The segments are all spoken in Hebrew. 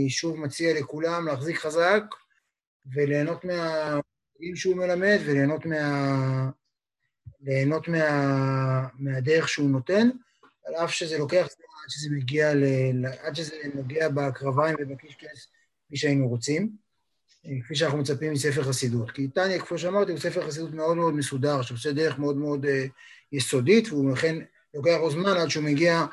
אני שוב מציע לכולם להחזיק חזק וליהנות מהדברים שהוא מלמד וליהנות מה... ליהנות מה... מהדרך שהוא נותן, על אף שזה לוקח זמן עד שזה מגיע, ל... עד שזה נוגע בקרביים ובקישקעס, כפי שהיינו רוצים, כפי שאנחנו מצפים מספר חסידות. כי טניה, כפי שאמרתי, הוא ספר חסידות מאוד מאוד מסודר, שעושה דרך מאוד מאוד uh, יסודית, והוא לכן לוקח לו זמן עד שהוא מגיע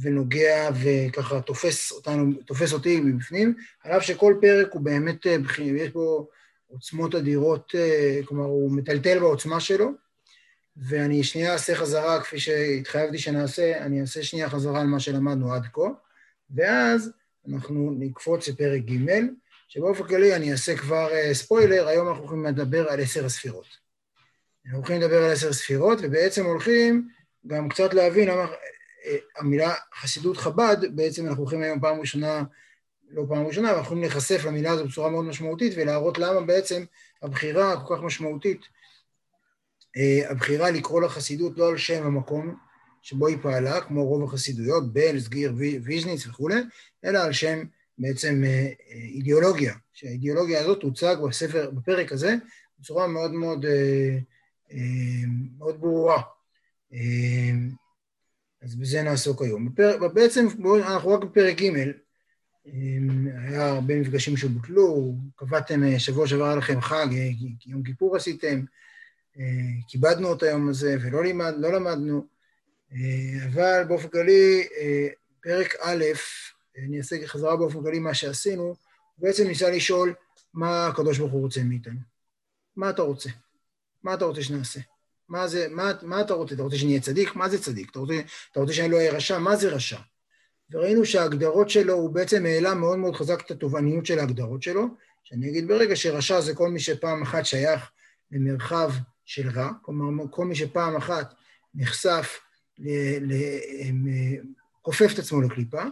ונוגע וככה תופס אותנו, תופס אותי מבפנים, על אף שכל פרק הוא באמת, אה, יש בו עוצמות אדירות, אה, כלומר הוא מטלטל בעוצמה שלו, ואני שנייה אעשה חזרה, כפי שהתחייבתי שנעשה, אני אעשה שנייה חזרה על מה שלמדנו עד כה, ואז אנחנו נקפוץ לפרק ג', שבאופן כללי אני אעשה כבר אה, ספוילר, היום אנחנו הולכים לדבר על עשר הספירות. אנחנו הולכים לדבר על עשר ספירות, ובעצם הולכים גם קצת להבין למה המילה חסידות חב"ד, בעצם אנחנו הולכים היום פעם ראשונה, לא פעם ראשונה, אנחנו יכולים להיחשף למילה הזו בצורה מאוד משמעותית ולהראות למה בעצם הבחירה כל כך משמעותית, אה, הבחירה לקרוא לחסידות לא על שם המקום שבו היא פעלה, כמו רוב החסידויות, בל, סגיר, ויז'ניץ וכולי, אלא על שם בעצם אה, אידיאולוגיה, שהאידיאולוגיה הזאת תוצג בספר, בפרק הזה, בצורה מאוד מאוד, אה, מאוד ברורה. אז בזה נעסוק היום. בפר... בעצם אנחנו רק בפרק ג', היה הרבה מפגשים שבוטלו, קבעתם אה, שבוע שעבר לכם חג, אה, יום כיפור עשיתם, אה, כיבדנו את היום הזה ולא לימד, לא למדנו, אבל באופן כללי, פרק א', אני אעשה חזרה באופן כללי מה שעשינו, בעצם ניסה לשאול מה הקדוש ברוך הוא רוצה מאיתנו. מה אתה רוצה? מה אתה רוצה שנעשה? מה זה, מה, מה אתה רוצה? אתה רוצה שאני אהיה צדיק? מה זה צדיק? אתה רוצה, אתה רוצה שאני לא אהיה רשע? מה זה רשע? וראינו שההגדרות שלו, הוא בעצם העלה מאוד מאוד חזק את התובעניות של ההגדרות שלו, שאני אגיד ברגע שרשע זה כל מי שפעם אחת שייך למרחב של רע, כלומר כל מי שפעם אחת נחשף, ל, כופף את עצמו לקליפה,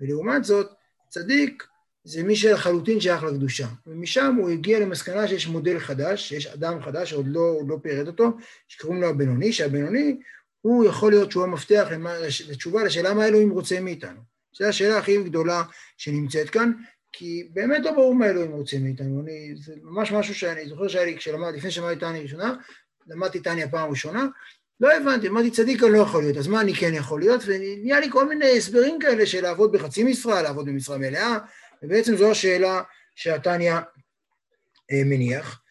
ולעומת זאת, צדיק זה מי שלחלוטין שייך לקדושה. ומשם הוא הגיע למסקנה שיש מודל חדש, שיש אדם חדש שעוד לא, לא פירט אותו, שקוראים לו הבינוני, שהבינוני הוא יכול להיות שהוא המפתח לתשובה לשאלה מה אלוהים רוצה מאיתנו. זו השאלה הכי גדולה שנמצאת כאן, כי באמת לא ברור מה אלוהים רוצה מאיתנו. אני, זה ממש משהו שאני זוכר שהיה לי, כשלמד, לפני שלמדתי טניה ראשונה, למדתי טניה פעם ראשונה, לא הבנתי, אמרתי, צדיק אני לא יכול להיות, אז מה אני כן יכול להיות? ונהיה לי כל מיני הסברים כאלה של לעבוד בחצי משרה, לעבוד במשרה מלאה, ובעצם זו השאלה שהתניא אה, מניח.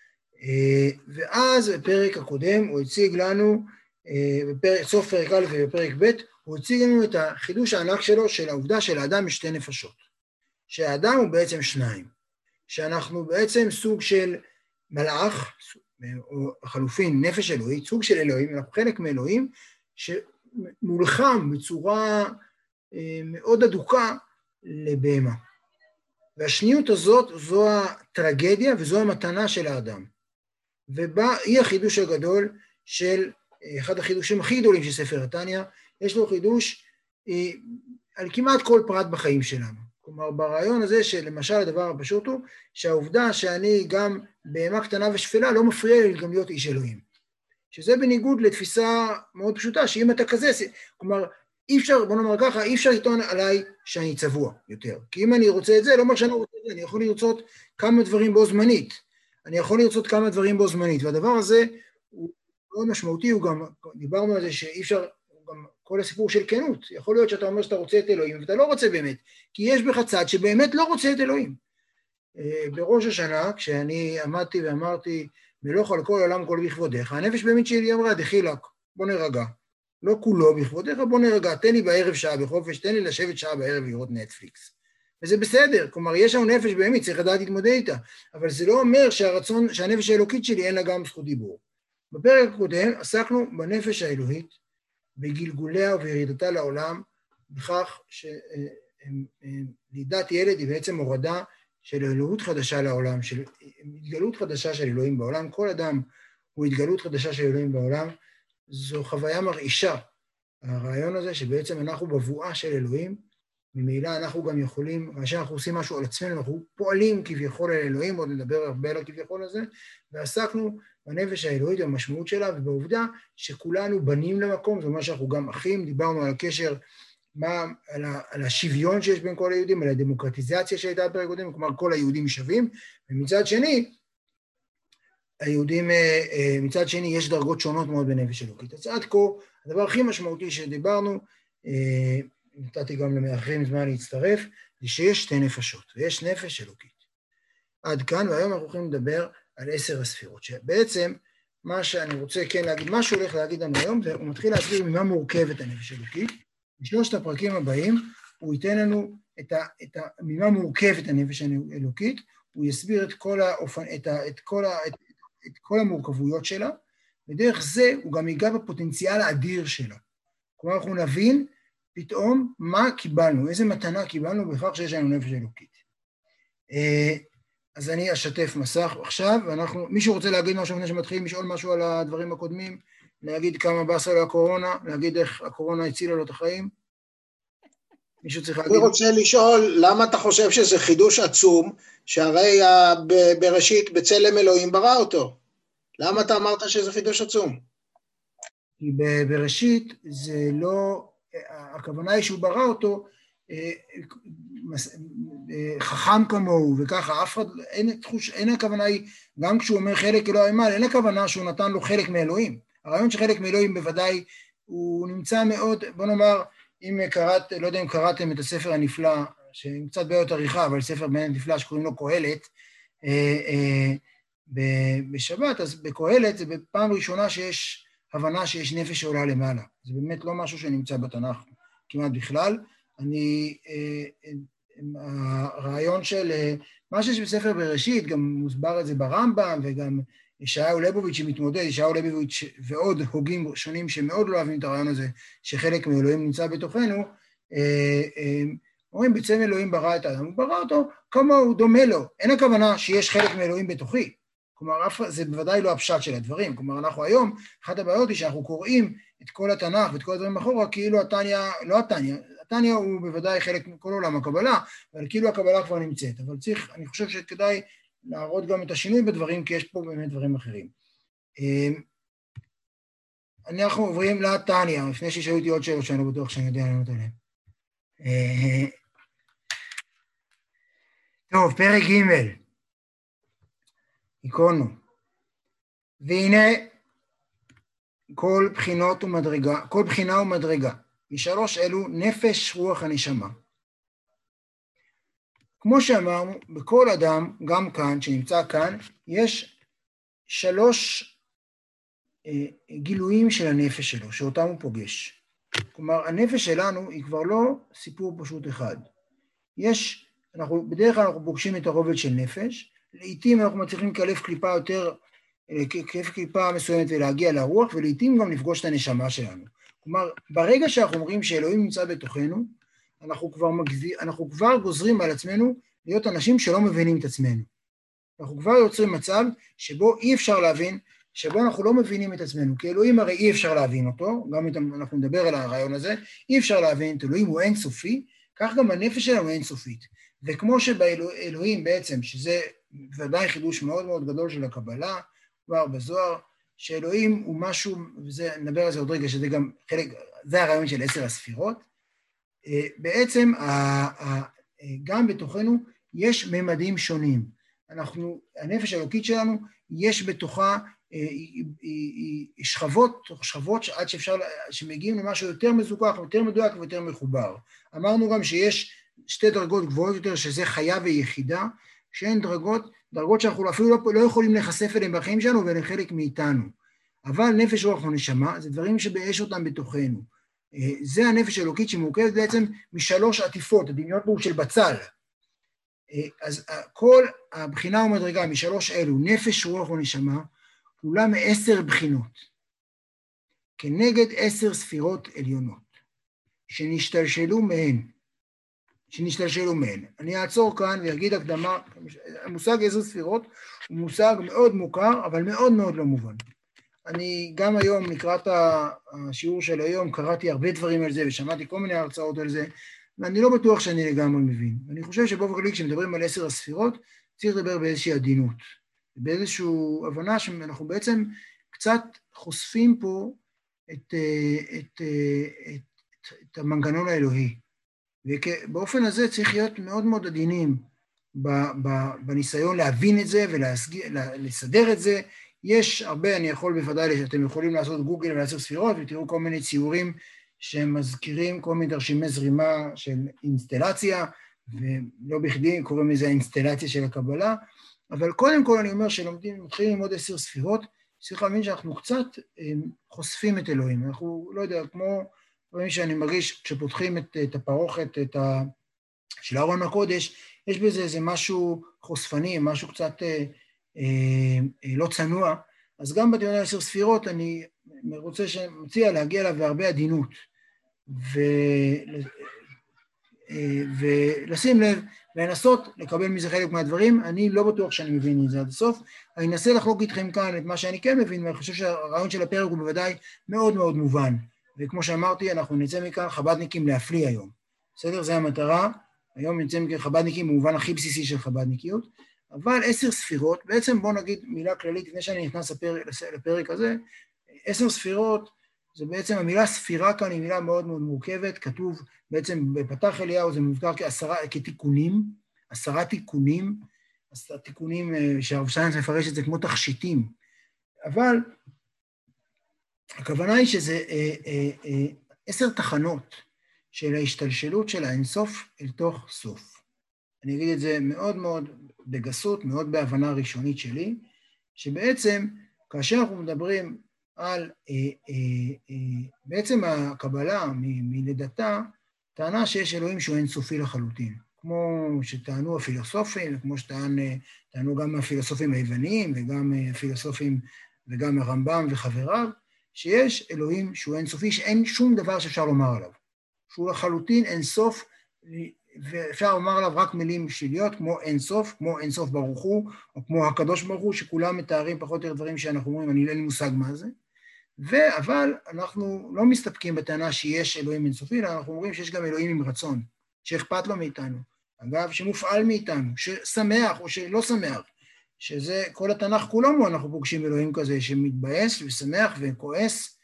אה, ואז בפרק הקודם הוא הציג לנו, אה, בפרק, סוף פרק א' ובפרק ב', הוא הציג לנו את החידוש הענק שלו של העובדה שלאדם יש שתי נפשות. שהאדם הוא בעצם שניים. שאנחנו בעצם סוג של מלאך, או חלופין נפש אלוהית, סוג של אלוהים, אנחנו חלק מאלוהים, שמולחם בצורה מאוד אדוקה לבהמה. והשניות הזאת זו הטרגדיה וזו המתנה של האדם. ובה היא החידוש הגדול של, אחד החידושים הכי גדולים של ספר התניא, יש לו חידוש אה, על כמעט כל פרט בחיים שלנו. כלומר, ברעיון הזה שלמשל הדבר הפשוט הוא שהעובדה שאני גם בהמה קטנה ושפלה לא מפריע לי גם להיות איש אלוהים. שזה בניגוד לתפיסה מאוד פשוטה, שאם אתה כזה, כלומר, אי אפשר, בוא נאמר ככה, אי אפשר לטעון עליי שאני צבוע יותר. כי אם אני רוצה את זה, לא אומר שאני לא רוצה את זה, אני יכול לרצות כמה דברים בו זמנית. אני יכול לרצות כמה דברים בו זמנית, והדבר הזה הוא מאוד משמעותי, הוא גם, דיברנו על זה שאי אפשר, גם כל הסיפור של כנות. יכול להיות שאתה אומר שאתה רוצה את אלוהים, ואתה לא רוצה באמת, כי יש בך צד שבאמת לא רוצה את אלוהים. אה, בראש השנה, כשאני עמדתי ואמרתי, מלוך על כל העולם כל בכבודיך, הנפש באמת שלי אמרה, דחילק, בוא נרגע. לא כולו בכבודיך, בוא נרגע, תן לי בערב שעה בחופש, תן לי לשבת שעה בערב לראות נטפליקס. וזה בסדר, כלומר, יש לנו נפש בהמית, צריך לדעת להתמודד איתה, אבל זה לא אומר שהרצון, שהנפש האלוקית שלי אין לה גם זכות דיבור. בפרק הקודם עסקנו בנפש האלוהית, בגלגוליה ובירידתה לעולם, בכך שלידת ילד היא בעצם הורדה של אלוהות חדשה לעולם, של התגלות חדשה של אלוהים בעולם. כל אדם הוא התגלות חדשה של אלוהים בעולם, זו חוויה מרעישה, הרעיון הזה שבעצם אנחנו בבואה של אלוהים, ממילא אנחנו גם יכולים, כאשר אנחנו עושים משהו על עצמנו, אנחנו פועלים כביכול על אלוהים, עוד נדבר הרבה על הכביכול הזה, ועסקנו בנפש האלוהית במשמעות שלה, ובעובדה שכולנו בנים למקום, זאת אומרת שאנחנו גם אחים, דיברנו על הקשר מה, על, ה, על השוויון שיש בין כל היהודים, על הדמוקרטיזציה שהייתה בפרק קודם, כלומר כל היהודים שווים, ומצד שני, היהודים, אה, אה, מצד שני, יש דרגות שונות מאוד בנפש אלוקית. אז עד כה, הדבר הכי משמעותי שדיברנו, אה, נתתי גם למאחרים זמן להצטרף, זה שיש שתי נפשות, ויש נפש אלוקית. עד כאן, והיום אנחנו הולכים לדבר על עשר הספירות, שבעצם מה שאני רוצה כן להגיד, מה שהוא הולך להגיד לנו היום, זה הוא מתחיל להסביר ממה מורכבת הנפש אלוקית. בשלושת הפרקים הבאים הוא ייתן לנו את ה, את ה, ממה מורכבת הנפש האלוקית, הוא יסביר את כל, האופן, את ה, את כל, ה, את, את כל המורכבויות שלה, ודרך זה הוא גם ייגע בפוטנציאל האדיר שלה. כלומר, אנחנו נבין פתאום מה קיבלנו, איזה מתנה קיבלנו בכך שיש לנו נפש אלוקית. אה, אז אני אשתף מסך עכשיו, ואנחנו, מישהו רוצה להגיד משהו לפני שמתחילים לשאול משהו על הדברים הקודמים? להגיד כמה באסה לו הקורונה? להגיד איך הקורונה הצילה לו את החיים? מישהו צריך להגיד... אני רוצה לשאול, למה אתה חושב שזה חידוש עצום, שהרי בראשית בצלם אלוהים ברא אותו? למה אתה אמרת שזה חידוש עצום? כי בראשית זה לא, הכוונה היא שהוא ברא אותו אה, אה, חכם כמוהו וככה, אף אחד, אין, תחוש, אין הכוונה היא, גם כשהוא אומר חלק אלוהי מעל, אין הכוונה שהוא נתן לו חלק מאלוהים. הרעיון של חלק מאלוהים בוודאי, הוא נמצא מאוד, בוא נאמר, אם קראת, לא יודע אם קראתם את הספר הנפלא, שעם קצת בעיות עריכה, אבל ספר באמת נפלא שקוראים לו קהלת, אה, בשבת, אז בקהלת זה בפעם ראשונה שיש הבנה שיש נפש שעולה למעלה. זה באמת לא משהו שנמצא בתנ"ך כמעט בכלל. אני, אה, אה, הרעיון של אה, מה שיש בספר בראשית, גם מוסבר את זה ברמב"ם, וגם ישעיהו ליבוביץ' שמתמודד, ישעיהו ליבוביץ' ועוד הוגים שונים שמאוד לא אוהבים את הרעיון הזה, שחלק מאלוהים נמצא בתוכנו, אומרים, בצלם אלוהים ברא את האדם, הוא ברא אותו כמוהו, דומה לו. אין הכוונה שיש חלק מאלוהים בתוכי. כלומר, זה בוודאי לא הפשט של הדברים. כלומר, אנחנו היום, אחת הבעיות היא שאנחנו קוראים את כל התנ"ך ואת כל הדברים אחורה, כאילו התניא, לא התניא, התניא הוא בוודאי חלק מכל עולם הקבלה, אבל כאילו הקבלה כבר נמצאת. אבל צריך, אני חושב שכדאי להראות גם את השינוי בדברים, כי יש פה באמת דברים אחרים. אמ, אנחנו עוברים לתניא, לפני שישאלו אותי עוד שאלות שאני לא בטוח שאני יודע לענות עליהן. אה, טוב, פרק ג' עקרונו. והנה כל בחינות ומדרגה, כל בחינה ומדרגה. משלוש אלו נפש, רוח, הנשמה. כמו שאמרנו, בכל אדם, גם כאן, שנמצא כאן, יש שלוש אה, גילויים של הנפש שלו, שאותם הוא פוגש. כלומר, הנפש שלנו היא כבר לא סיפור פשוט אחד. יש, אנחנו, בדרך כלל אנחנו פוגשים את הרובד של נפש, לעתים אנחנו מצליחים לקלף קליפה יותר, לקלף קליפה מסוימת ולהגיע לרוח, ולעתים גם לפגוש את הנשמה שלנו. כלומר, ברגע שאנחנו אומרים שאלוהים נמצא בתוכנו, אנחנו כבר, מגזיר, אנחנו כבר גוזרים על עצמנו להיות אנשים שלא מבינים את עצמנו. אנחנו כבר יוצרים מצב שבו אי אפשר להבין, שבו אנחנו לא מבינים את עצמנו, כי אלוהים הרי אי אפשר להבין אותו, גם אם אנחנו נדבר על הרעיון הזה, אי אפשר להבין את אלוהים, הוא אינסופי, כך גם הנפש שלנו אינסופית. וכמו שבאלוהים בעצם, שזה ודאי חידוש מאוד מאוד גדול של הקבלה, כבר בזוהר, שאלוהים הוא משהו, וזה, נדבר על זה עוד רגע, שזה גם חלק, זה הרעיון של עשר הספירות. בעצם גם בתוכנו יש ממדים שונים. אנחנו, הנפש האלוקית שלנו, יש בתוכה אה, שכבות, תוך שכבות עד שאפשר, שמגיעים למשהו יותר מזוכח, יותר מדויק ויותר מחובר. אמרנו גם שיש שתי דרגות גבוהות יותר, שזה חיה ויחידה, שהן דרגות, דרגות שאנחנו אפילו לא, לא יכולים להיחשף אליהן בחיים שלנו והן חלק מאיתנו. אבל נפש, רוח ונשמה זה דברים שיש אותם בתוכנו. אה, זה הנפש האלוקית שמורכבת בעצם משלוש עטיפות, הדמיון פה הוא של בצל. אה, אז כל הבחינה ומדרגה משלוש אלו, נפש, רוח ונשמה, כולה מעשר בחינות, כנגד עשר ספירות עליונות, שנשתלשלו מהן. שנשתלשלו מהן. אני אעצור כאן ואגיד הקדמה, המושג עשר ספירות הוא מושג מאוד מוכר, אבל מאוד מאוד לא מובן. אני גם היום, לקראת השיעור של היום, קראתי הרבה דברים על זה ושמעתי כל מיני הרצאות על זה, ואני לא בטוח שאני לגמרי מבין. אני חושב שבאופן כללי כשמדברים על עשר הספירות, צריך לדבר באיזושהי עדינות, באיזושהי הבנה שאנחנו בעצם קצת חושפים פה את, את, את, את, את המנגנון האלוהי. ובאופן הזה צריך להיות מאוד מאוד עדינים בניסיון להבין את זה ולסדר את זה. יש הרבה, אני יכול בוודאי, אתם יכולים לעשות גוגל ולעשות ספירות ותראו כל מיני ציורים שמזכירים כל מיני תרשימי זרימה של אינסטלציה, ולא בכדי קוראים לזה האינסטלציה של הקבלה, אבל קודם כל אני אומר שלומדים, מתחילים ללמוד עשר ספירות, צריך להבין שאנחנו קצת אה, חושפים את אלוהים. אנחנו, לא יודע, כמו דברים שאני מרגיש כשפותחים את, את הפרוכת, את ה... של ארון הקודש, יש בזה איזה משהו חושפני, משהו קצת אה, לא צנוע. אז גם בדיון עשר ספירות אני רוצה, מציע להגיע אליו בהרבה עדינות, ו... אה, ולשים לב ולנסות לקבל מזה חלק מהדברים, אני לא בטוח שאני מבין את זה עד הסוף, אני אנסה לחלוק איתכם כאן את מה שאני כן מבין, ואני חושב שהרעיון של הפרק הוא בוודאי מאוד מאוד מובן, וכמו שאמרתי, אנחנו נצא מכאן חב"דניקים להפליא היום, בסדר? זו המטרה, היום נצא מכאן חב"דניקים במובן הכי בסיסי של חב"דניקיות, אבל עשר ספירות, בעצם בואו נגיד מילה כללית לפני שאני נכנס לפרק, לפרק הזה, עשר ספירות זה בעצם המילה ספירה כאן היא מילה מאוד מאוד מורכבת, כתוב בעצם בפתח אליהו זה מוזכר כעשרה, כתיקונים, עשרה תיקונים, עשרה תיקונים אה, שהרב שיינס מפרש את זה כמו תכשיטים, אבל הכוונה היא שזה אה, אה, אה, עשר תחנות של ההשתלשלות של האינסוף אל תוך סוף. אני אגיד את זה מאוד מאוד בגסות, מאוד בהבנה ראשונית שלי, שבעצם כאשר אנחנו מדברים על אה, אה, אה, בעצם הקבלה מלידתה, טענה שיש אלוהים שהוא אינסופי לחלוטין, כמו שטענו הפילוסופים, כמו שטענו גם הפילוסופים היווניים וגם הפילוסופים וגם הרמב"ם וחבריו, שיש אלוהים שהוא אינסופי, שאין שום דבר שאפשר לומר עליו, שהוא לחלוטין אינסוף, ואפשר לומר עליו רק מילים שליליות, כמו אינסוף, כמו אינסוף ברוך הוא, או כמו הקדוש ברוך הוא, שכולם מתארים פחות או יותר דברים שאנחנו אומרים, אני אין לי מושג מה זה. ו... אבל אנחנו לא מסתפקים בטענה שיש אלוהים אינסופי, אלא אנחנו אומרים שיש גם אלוהים עם רצון, שאכפת לו מאיתנו. אגב, שמופעל מאיתנו, ששמח או שלא שמח, שזה, כל התנ"ך כולו אנחנו פוגשים אלוהים כזה שמתבאס ושמח וכועס,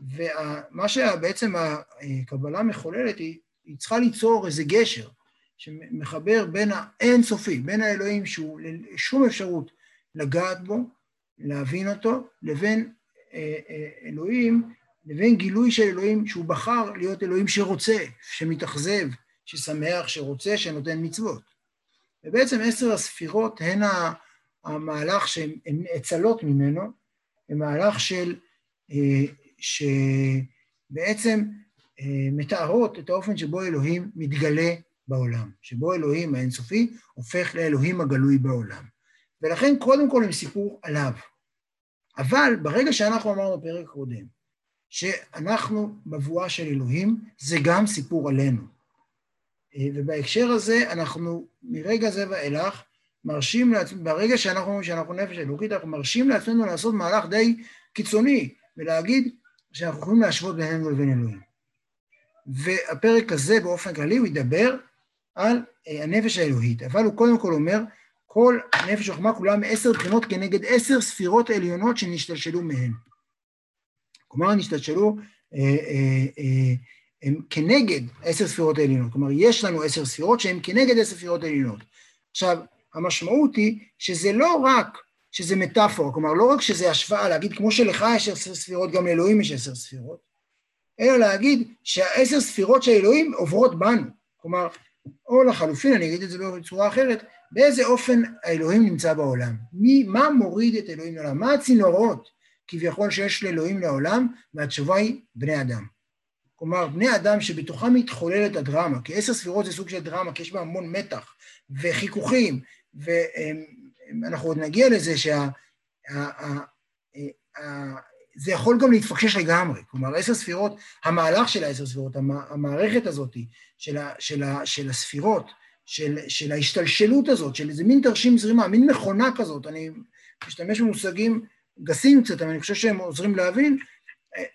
ומה שבעצם הקבלה מחוללת היא, היא צריכה ליצור איזה גשר שמחבר בין האינסופי, בין האלוהים שהוא שום אפשרות לגעת בו, להבין אותו, לבין אה, אה, אלוהים לבין גילוי של אלוהים שהוא בחר להיות אלוהים שרוצה, שמתאכזב, ששמח, שרוצה, שנותן מצוות. ובעצם עשר הספירות הן המהלך שהן נאצלות ממנו, הן מהלך של, אה, שבעצם מתארות את האופן שבו אלוהים מתגלה בעולם, שבו אלוהים האינסופי הופך לאלוהים הגלוי בעולם. ולכן קודם כל הם סיפור עליו, אבל ברגע שאנחנו אמרנו בפרק קודם, שאנחנו בבואה של אלוהים, זה גם סיפור עלינו. אה, ובהקשר הזה, אנחנו מרגע זה ואילך, מרשים לעצמנו, ברגע שאנחנו אומרים שאנחנו נפש אלוקית, אנחנו מרשים לעצמנו לעשות מהלך די קיצוני, ולהגיד שאנחנו יכולים להשוות בינינו לבין אלוהים. והפרק הזה באופן כללי הוא ידבר על אה, הנפש האלוהית, אבל הוא קודם כל אומר, כל נפש וחוכמה כולה מעשר בחינות כנגד עשר ספירות עליונות שנשתלשלו מהן. כלומר, נשתלשלו אה, אה, אה, כנגד עשר ספירות העליונות. כלומר, יש לנו עשר ספירות שהן כנגד עשר ספירות העליונות. עכשיו, המשמעות היא שזה לא רק שזה מטאפורה, כלומר, לא רק שזה השוואה, להגיד כמו שלך יש עשר ספירות, גם לאלוהים יש עשר ספירות, אלא להגיד שהעשר ספירות של אלוהים עוברות בנו. כלומר, או לחלופין, אני אגיד את זה בצורה אחרת, באיזה אופן האלוהים נמצא בעולם? מי, מה מוריד את אלוהים לעולם? מה הצינורות כביכול שיש לאלוהים לעולם? והתשובה היא בני אדם. כלומר, בני אדם שבתוכם מתחוללת הדרמה, כי עשר ספירות זה סוג של דרמה, כי יש בה המון מתח וחיכוכים, ואנחנו עוד נגיע לזה שה... זה יכול גם להתפקשש לגמרי, כלומר עשר ספירות, המהלך של העשר ספירות, המערכת הזאת של, ה, של, ה, של הספירות, של, של ההשתלשלות הזאת, של איזה מין תרשים זרימה, מין מכונה כזאת, אני משתמש במושגים גסים קצת, אבל אני חושב שהם עוזרים להבין,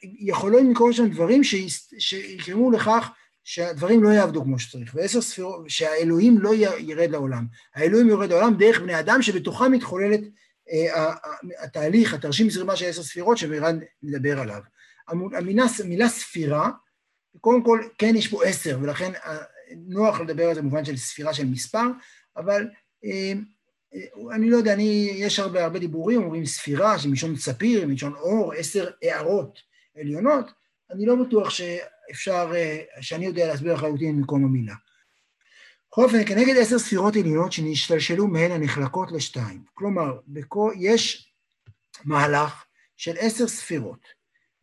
יכולים לקרות שם דברים שיגרמו לכך שהדברים לא יעבדו כמו שצריך, ועשר ספירות, שהאלוהים לא ירד לעולם. האלוהים יורד לעולם דרך בני אדם שבתוכם מתחוללת אה, התהליך, התרשים זרימה של עשר ספירות שמירן מדבר עליו. המילה, המילה ספירה קודם כל, כן יש פה עשר, ולכן נוח לדבר על זה במובן של ספירה של מספר, אבל אני לא יודע, אני, יש הרבה הרבה דיבורים, אומרים ספירה, מלשון ספיר, מלשון אור, עשר הערות עליונות, אני לא בטוח שאפשר, שאני יודע להסביר לחלוטין במקום המילה. בכל אופן, כנגד עשר ספירות עליונות שנשתלשלו מהן הנחלקות לשתיים. כלומר, בכל, יש מהלך של עשר ספירות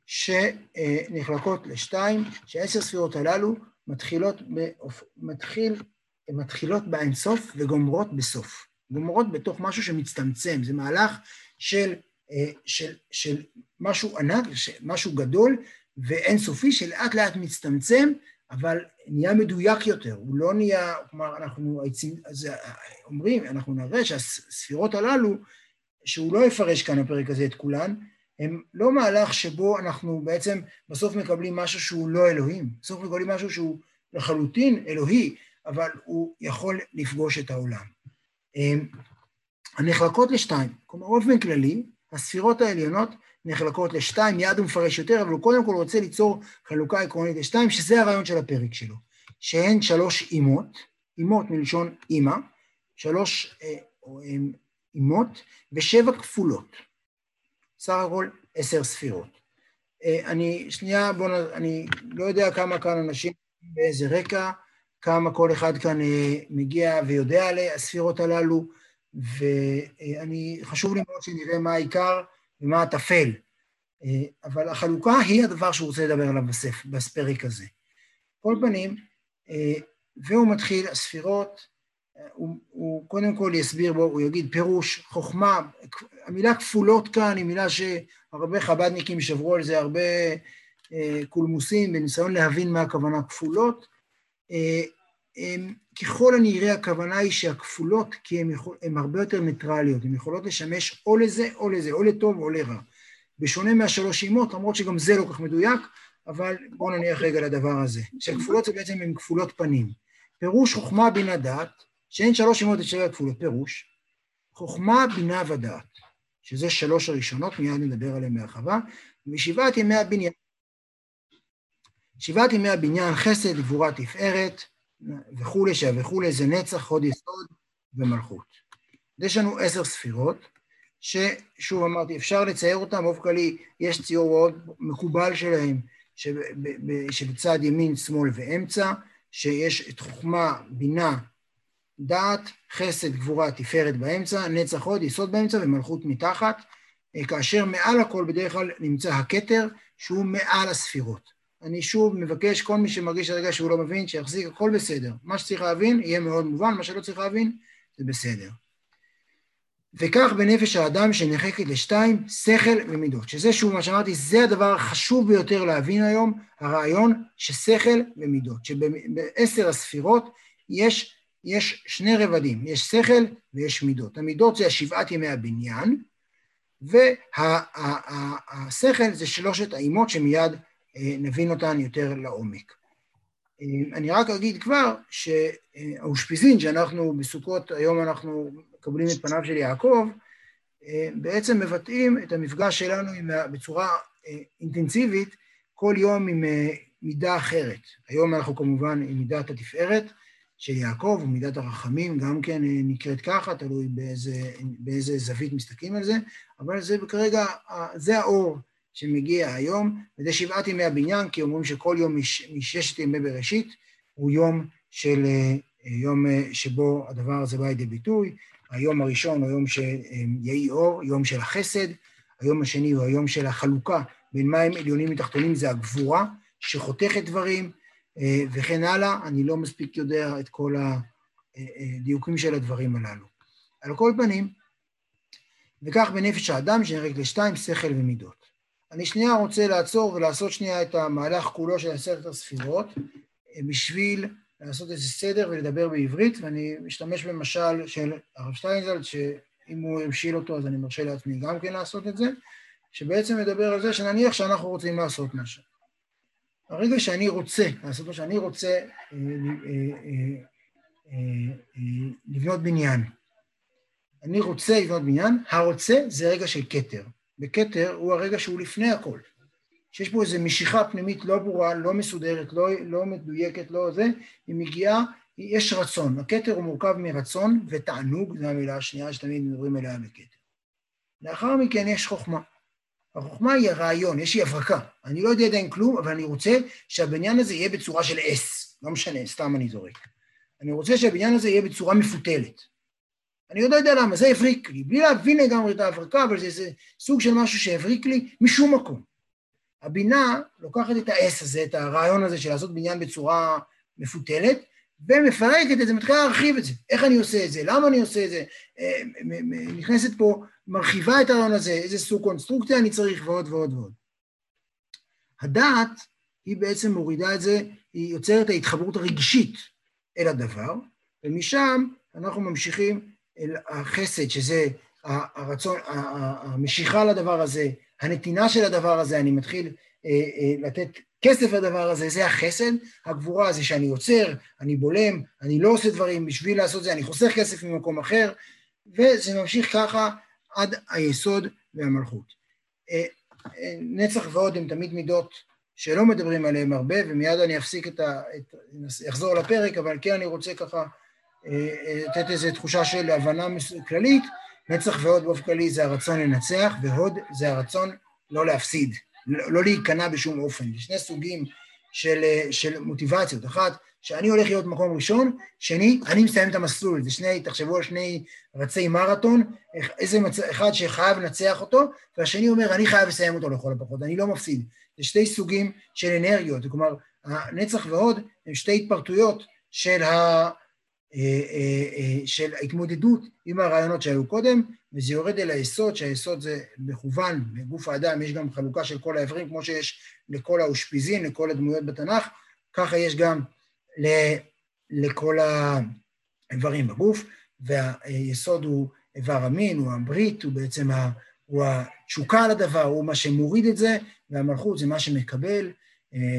שנחלקות לשתיים, שעשר ספירות הללו מתחילות, באופ... מתחיל, מתחילות באינסוף וגומרות בסוף. גומרות בתוך משהו שמצטמצם, זה מהלך של, של, של משהו ענק, משהו גדול ואינסופי שלאט לאט מצטמצם אבל נהיה מדויק יותר, הוא לא נהיה, כלומר, אנחנו אז אומרים, אנחנו נראה שהספירות הללו, שהוא לא יפרש כאן בפרק הזה את כולן, הם לא מהלך שבו אנחנו בעצם בסוף מקבלים משהו שהוא לא אלוהים, בסוף מקבלים משהו שהוא לחלוטין אלוהי, אבל הוא יכול לפגוש את העולם. אמ, הנחלקות לשתיים, כלומר באופן כללי, הספירות העליונות נחלקות לשתיים, מיד הוא מפרש יותר, אבל הוא קודם כל רוצה ליצור חלוקה עקרונית לשתיים, שזה הרעיון של הפרק שלו, שהן שלוש אימות, אימות מלשון אימא, שלוש אה, אה, אימות ושבע כפולות. סך הכל עשר ספירות. אה, אני, שנייה, בואו, אני לא יודע כמה כאן אנשים, באיזה רקע, כמה כל אחד כאן מגיע ויודע על הספירות הללו, ואני, חשוב לי מאוד שנראה מה העיקר. ומה הטפל. אה, אבל החלוקה היא הדבר שהוא רוצה לדבר עליו בספר, בפרק הזה. כל פנים, אה, והוא מתחיל, הספירות, אה, הוא, הוא קודם כל יסביר בו, הוא יגיד פירוש, חוכמה, המילה כפולות כאן היא מילה שהרבה חב"דניקים שברו על זה הרבה קולמוסים בניסיון להבין מה הכוונה כפולות. ככל הנראה הכוונה היא שהכפולות, כי הן הרבה יותר ניטרליות, הן יכולות לשמש או לזה או לזה, או לטוב או לרע. בשונה מהשלוש אימות, למרות שגם זה לא כך מדויק, אבל בואו נניח רגע לדבר הזה. שהכפולות זה בעצם הן כפולות פנים. פירוש חוכמה בינה דעת, שאין שלוש אימות אצל הכפולות, פירוש. חוכמה, בינה ודעת, שזה שלוש הראשונות, מיד נדבר עליהן בהרחבה, ושבעת ימי הבניין. שבעת ימי הבניין, חסד, גבורה, תפארת, וכולי, שהווכולי זה נצח, הוד יסוד ומלכות. יש לנו עשר ספירות, ששוב אמרתי, אפשר לצייר אותן, באופן כללי יש ציור מאוד מקובל שלהם, שבצד ימין, שמאל ואמצע, שיש את חוכמה, בינה, דעת, חסד, גבורה, תפארת באמצע, נצח הוד, יסוד באמצע ומלכות מתחת, כאשר מעל הכל בדרך כלל נמצא הכתר, שהוא מעל הספירות. אני שוב מבקש, כל מי שמרגיש הרגע שהוא לא מבין, שיחזיק, הכל בסדר. מה שצריך להבין יהיה מאוד מובן, מה שלא צריך להבין זה בסדר. וכך בנפש האדם שנחקת לשתיים, שכל ומידות. שזה שוב, מה שאמרתי, זה הדבר החשוב ביותר להבין היום, הרעיון ששכל ומידות. שבעשר הספירות יש, יש שני רבדים, יש שכל ויש מידות. המידות זה השבעת ימי הבניין, והשכל זה שלושת האימות שמיד נבין אותן יותר לעומק. אה, אני רק אגיד כבר שהאושפיזין שאנחנו בסוכות, היום אנחנו מקבלים את פניו של יעקב, אה, בעצם מבטאים את המפגש שלנו עם, בצורה אינטנסיבית כל יום עם מידה אחרת. היום אנחנו כמובן עם מידת התפארת של יעקב, ומידת הרחמים גם כן נקראת ככה, תלוי באיזה, באיזה זווית מסתכלים על זה, אבל זה כרגע, זה האור שמגיע היום, וזה שבעת ימי הבניין, כי אומרים שכל יום מש, מששת ימי בראשית הוא יום של, אה, יום אה, שבו הדבר הזה בא לידי ביטוי. היום הראשון הוא יום שיהי אור, יום של החסד, היום השני הוא היום של החלוקה בין מים עליונים ותחתונים, זה הגבורה שחותכת דברים, אה, וכן הלאה. אני לא מספיק יודע את כל הדיוקים של הדברים הללו. על כל פנים, וכך בנפש האדם שנהרג לשתיים, שכל ומידות. אני שנייה רוצה לעצור ולעשות שנייה את המהלך כולו של עשרת הספירות, אה, בשביל לעשות איזה סדר ולדבר בעברית, ואני משתמש במשל של הרב שטיינזלד, שאם הוא המשיל אותו אז אני מרשה לעצמי גם כן לעשות את זה, שבעצם מדבר על זה שנניח שאנחנו רוצים לעשות משהו. הרגע שאני רוצה לעשות מה שאני רוצה, אה, אה, לבנות בניין. אני רוצה לבנות בניין, הרוצה זה רגע של כתר. בכתר הוא הרגע שהוא לפני הכל. שיש פה איזו משיכה פנימית לא ברורה, לא מסודרת, לא, לא מדויקת, לא זה, היא מגיעה, יש רצון. הכתר הוא מורכב מרצון ותענוג, זו המילה השנייה שתמיד מדברים עליה בכתר. לאחר מכן יש חוכמה. החוכמה היא הרעיון, יש לי הברקה. אני לא יודע עדיין כלום, אבל אני רוצה שהבניין הזה יהיה בצורה של אס. לא משנה, סתם אני זורק. אני רוצה שהבניין הזה יהיה בצורה מפותלת. אני עוד לא יודע למה, זה הבריק לי, בלי להבין לגמרי את ההברקה, אבל זה, איזה סוג של משהו שהבריק לי משום מקום. הבינה לוקחת את האס הזה, את הרעיון הזה של לעשות בניין בצורה מפותלת, ומפרקת את זה, מתחילה להרחיב את זה. איך אני עושה את זה? למה אני עושה את זה? אה, נכנסת פה, מרחיבה את הרעיון הזה, איזה סוג קונסטרוקציה אני צריך, ועוד ועוד ועוד. הדעת, היא בעצם מורידה את זה, היא יוצרת ההתחברות הרגשית אל הדבר, ומשם אנחנו ממשיכים החסד, שזה הרצון, המשיכה לדבר הזה, הנתינה של הדבר הזה, אני מתחיל אה, אה, לתת כסף לדבר הזה, זה החסד, הגבורה זה שאני עוצר, אני בולם, אני לא עושה דברים בשביל לעשות זה, אני חוסך כסף ממקום אחר, וזה ממשיך ככה עד היסוד והמלכות. אה, נצח ועוד הם תמיד מידות שלא מדברים עליהם הרבה, ומיד אני אפסיק את ה... את, אחזור לפרק, אבל כן אני רוצה ככה לתת איזו תחושה של הבנה כללית. נצח והוד באופן כללי זה הרצון לנצח, והוד זה הרצון לא להפסיד, לא להיכנע בשום אופן. יש שני סוגים של, של מוטיבציות. אחת, שאני הולך להיות מקום ראשון, שני, אני מסיים את המסלול. זה שני, תחשבו על שני רצי מרתון, איזה מצ... אחד שחייב לנצח אותו, והשני אומר, אני חייב לסיים אותו לכל הפחות, אני לא מפסיד. זה שתי סוגים של אנרגיות, כלומר, הנצח והוד הם שתי התפרטויות של ה... אה, אה, אה, של ההתמודדות עם הרעיונות שהיו קודם, וזה יורד אל היסוד, שהיסוד זה מכוון בגוף האדם, יש גם חלוקה של כל האיברים, כמו שיש לכל האושפיזין, לכל הדמויות בתנ"ך, ככה יש גם לכל האיברים בגוף, והיסוד הוא איבר המין, הוא הברית, הוא בעצם ה, הוא התשוקה לדבר, הוא מה שמוריד את זה, והמלכות זה מה שמקבל,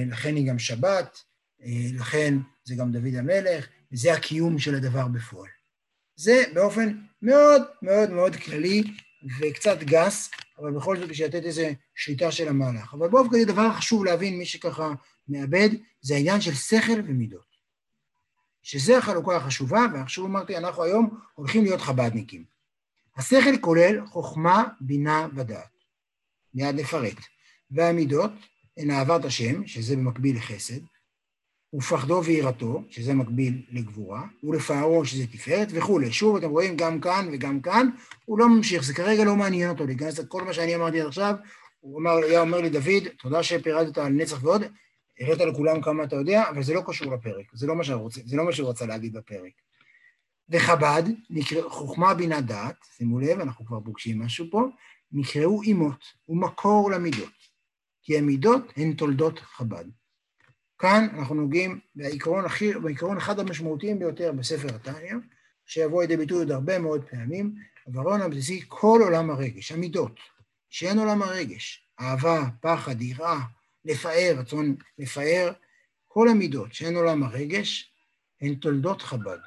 לכן היא גם שבת, לכן זה גם דוד המלך, וזה הקיום של הדבר בפועל. זה באופן מאוד מאוד מאוד כללי וקצת גס, אבל בכל זאת בשביל לתת איזו שליטה של המהלך. אבל באופן כללי דבר חשוב להבין, מי שככה מאבד, זה העניין של שכל ומידות. שזה החלוקה החשובה, ועכשיו אמרתי, אנחנו היום הולכים להיות חב"דניקים. השכל כולל חוכמה, בינה ודעת. מיד נפרט. והמידות הן אהבת השם, שזה במקביל לחסד, ופחדו ויראתו, שזה מקביל לגבורה, ולפארו, שזה תפארת, וכולי. שוב, אתם רואים גם כאן וגם כאן, הוא לא ממשיך, זה כרגע לא מעניין אותו להיכנס לכל מה שאני אמרתי עד עכשיו. הוא אומר, היה אומר לי, דוד, תודה שפירטת על נצח ועוד, הראת לכולם כמה אתה יודע, אבל זה לא קשור לפרק, זה לא מה שהוא רוצה, זה לא מה שהוא רצה להגיד בפרק. וחב"ד, נקרא, חוכמה בינה דעת, שימו לב, אנחנו כבר פוגשים משהו פה, נקראו אימות, ומקור למידות, כי המידות הן תולדות חב"ד. כאן אנחנו נוגעים בעיקרון, הכי, בעיקרון אחד המשמעותיים ביותר בספר התניא, שיבוא לידי ביטוי עוד הרבה מאוד פעמים, העברון הבסיסי, כל עולם הרגש, המידות, שאין עולם הרגש, אהבה, פחד, יראה, לפאר, רצון לפאר, כל המידות שאין עולם הרגש, הן תולדות חב"ד.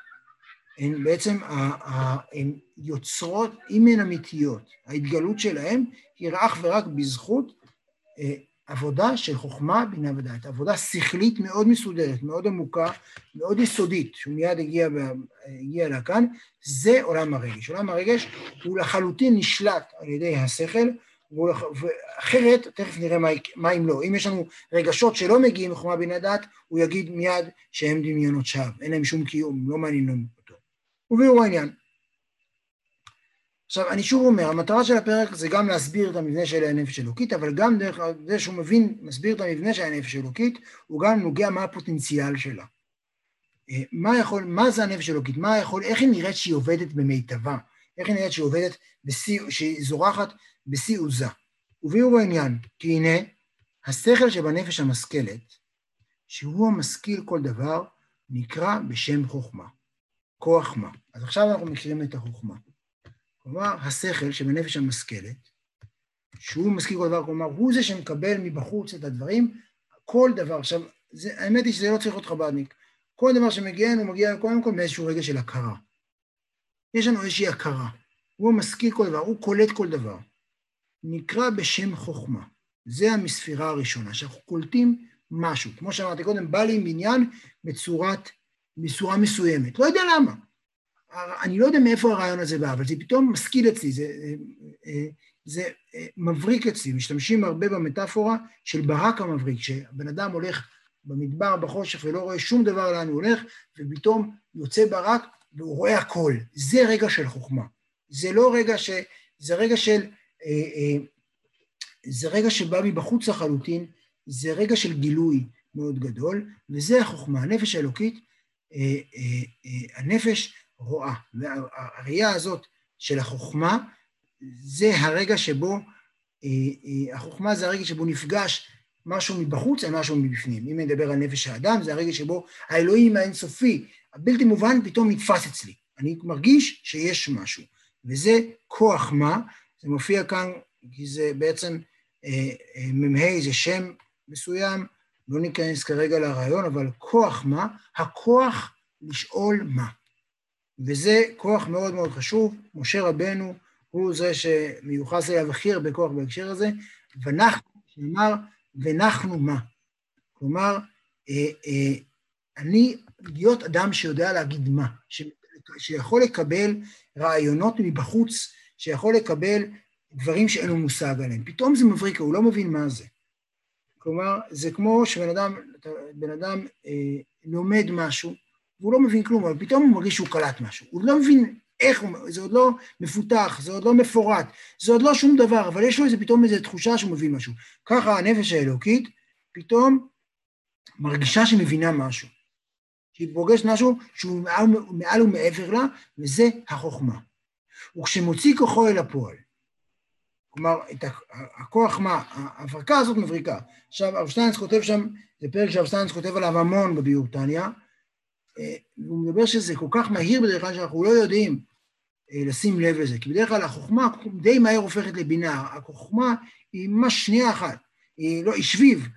הן בעצם, הן יוצרות, אם הן אמיתיות, ההתגלות שלהן היא אך ורק בזכות אה, עבודה של חוכמה, בינה ודעת, עבודה שכלית מאוד מסודרת, מאוד עמוקה, מאוד יסודית, שהוא מיד הגיע, הגיע לה כאן, זה עולם הרגש. עולם הרגש הוא לחלוטין נשלט על ידי השכל, ואחרת, תכף נראה מה, מה אם לא. אם יש לנו רגשות שלא מגיעים מחוכמה בינה דעת, הוא יגיד מיד שהם דמיונות שווא, אין להם שום קיום, לא מעניינים אותו. וביאור העניין. עכשיו, אני שוב אומר, המטרה של הפרק זה גם להסביר את המבנה של הנפש האלוקית, אבל גם דרך זה שהוא מבין, מסביר את המבנה של הנפש האלוקית, הוא גם נוגע מה הפוטנציאל שלה. אה, מה יכול, מה זה הנפש האלוקית? מה יכול, איך היא נראית שהיא עובדת במיטבה? איך היא נראית שהיא עובדת, בשיא, שהיא זורחת בשיא עוזה? וביאור העניין, כי הנה, השכל שבנפש המשכלת, שהוא המשכיל כל דבר, נקרא בשם חוכמה. כוח מה. אז עכשיו אנחנו מכירים את החוכמה. כלומר, השכל שבנפש המשכלת, שהוא משכיל כל דבר, כלומר, הוא זה שמקבל מבחוץ את הדברים, כל דבר. עכשיו, זה, האמת היא שזה לא צריך להיות חב"דניק. כל דבר שמגיע, הוא מגיע קודם כל מאיזשהו רגע של הכרה. יש לנו איזושהי הכרה. הוא משכיל כל דבר, הוא קולט כל דבר. נקרא בשם חוכמה. זה המספירה הראשונה, שאנחנו קולטים משהו. כמו שאמרתי קודם, בא לי עם עניין בצורת, בצורה מסוימת. לא יודע למה. אני לא יודע מאיפה הרעיון הזה בא, אבל זה פתאום משכיל אצלי, זה, זה, זה מבריק אצלי. משתמשים הרבה במטאפורה של ברק המבריק, שבן אדם הולך במדבר, בחושך, ולא רואה שום דבר לאן הוא הולך, ופתאום יוצא ברק והוא רואה הכל. זה רגע של חוכמה. זה לא רגע ש... זה רגע של... אה, אה, זה רגע שבא מבחוץ לחלוטין, זה רגע של גילוי מאוד גדול, וזה החוכמה, הנפש האלוקית, אה, הנפש רואה. והראייה הזאת של החוכמה, זה הרגע שבו, החוכמה זה הרגע שבו נפגש משהו מבחוץ על משהו מבפנים. אם נדבר על נפש האדם, זה הרגע שבו האלוהים האינסופי, הבלתי מובן, פתאום נתפס אצלי. אני מרגיש שיש משהו. וזה כוח מה, זה מופיע כאן, כי זה בעצם אה, אה, מ"ה זה שם מסוים, לא ניכנס כרגע לרעיון, אבל כוח מה, הכוח לשאול מה. וזה כוח מאוד מאוד חשוב, משה רבנו הוא זה שמיוחס אליו הכי הרבה כוח בהקשר הזה, ואנחנו, שנאמר, ונחנו מה. כלומר, אה, אה, אני, להיות אדם שיודע להגיד מה, ש, שיכול לקבל רעיונות מבחוץ, שיכול לקבל דברים שאין לו מושג עליהם. פתאום זה מבריק, הוא לא מבין מה זה. כלומר, זה כמו שבן אדם, בן אדם אה, לומד משהו, והוא לא מבין כלום, אבל פתאום הוא מרגיש שהוא קלט משהו. הוא לא מבין איך, זה עוד לא מפותח, זה עוד לא מפורט, זה עוד לא שום דבר, אבל יש לו איזה פתאום איזו תחושה שהוא מבין משהו. ככה הנפש האלוקית פתאום מרגישה שמבינה משהו. שהיא פוגשת משהו שהוא מעל, מעל ומעבר לה, וזה החוכמה. וכשמוציא כוחו אל הפועל, כלומר, את הכוח מה, ההברקה הזאת מבריקה. עכשיו, הרב שטיינס כותב שם, זה פרק שהרב שטיינס כותב עליו המון אה, והוא מדבר שזה כל כך מהיר בדרך כלל שאנחנו לא יודעים אה, לשים לב לזה, כי בדרך כלל החוכמה די מהר הופכת לבינה, החוכמה היא ממש שנייה אחת, היא לא, היא שביב,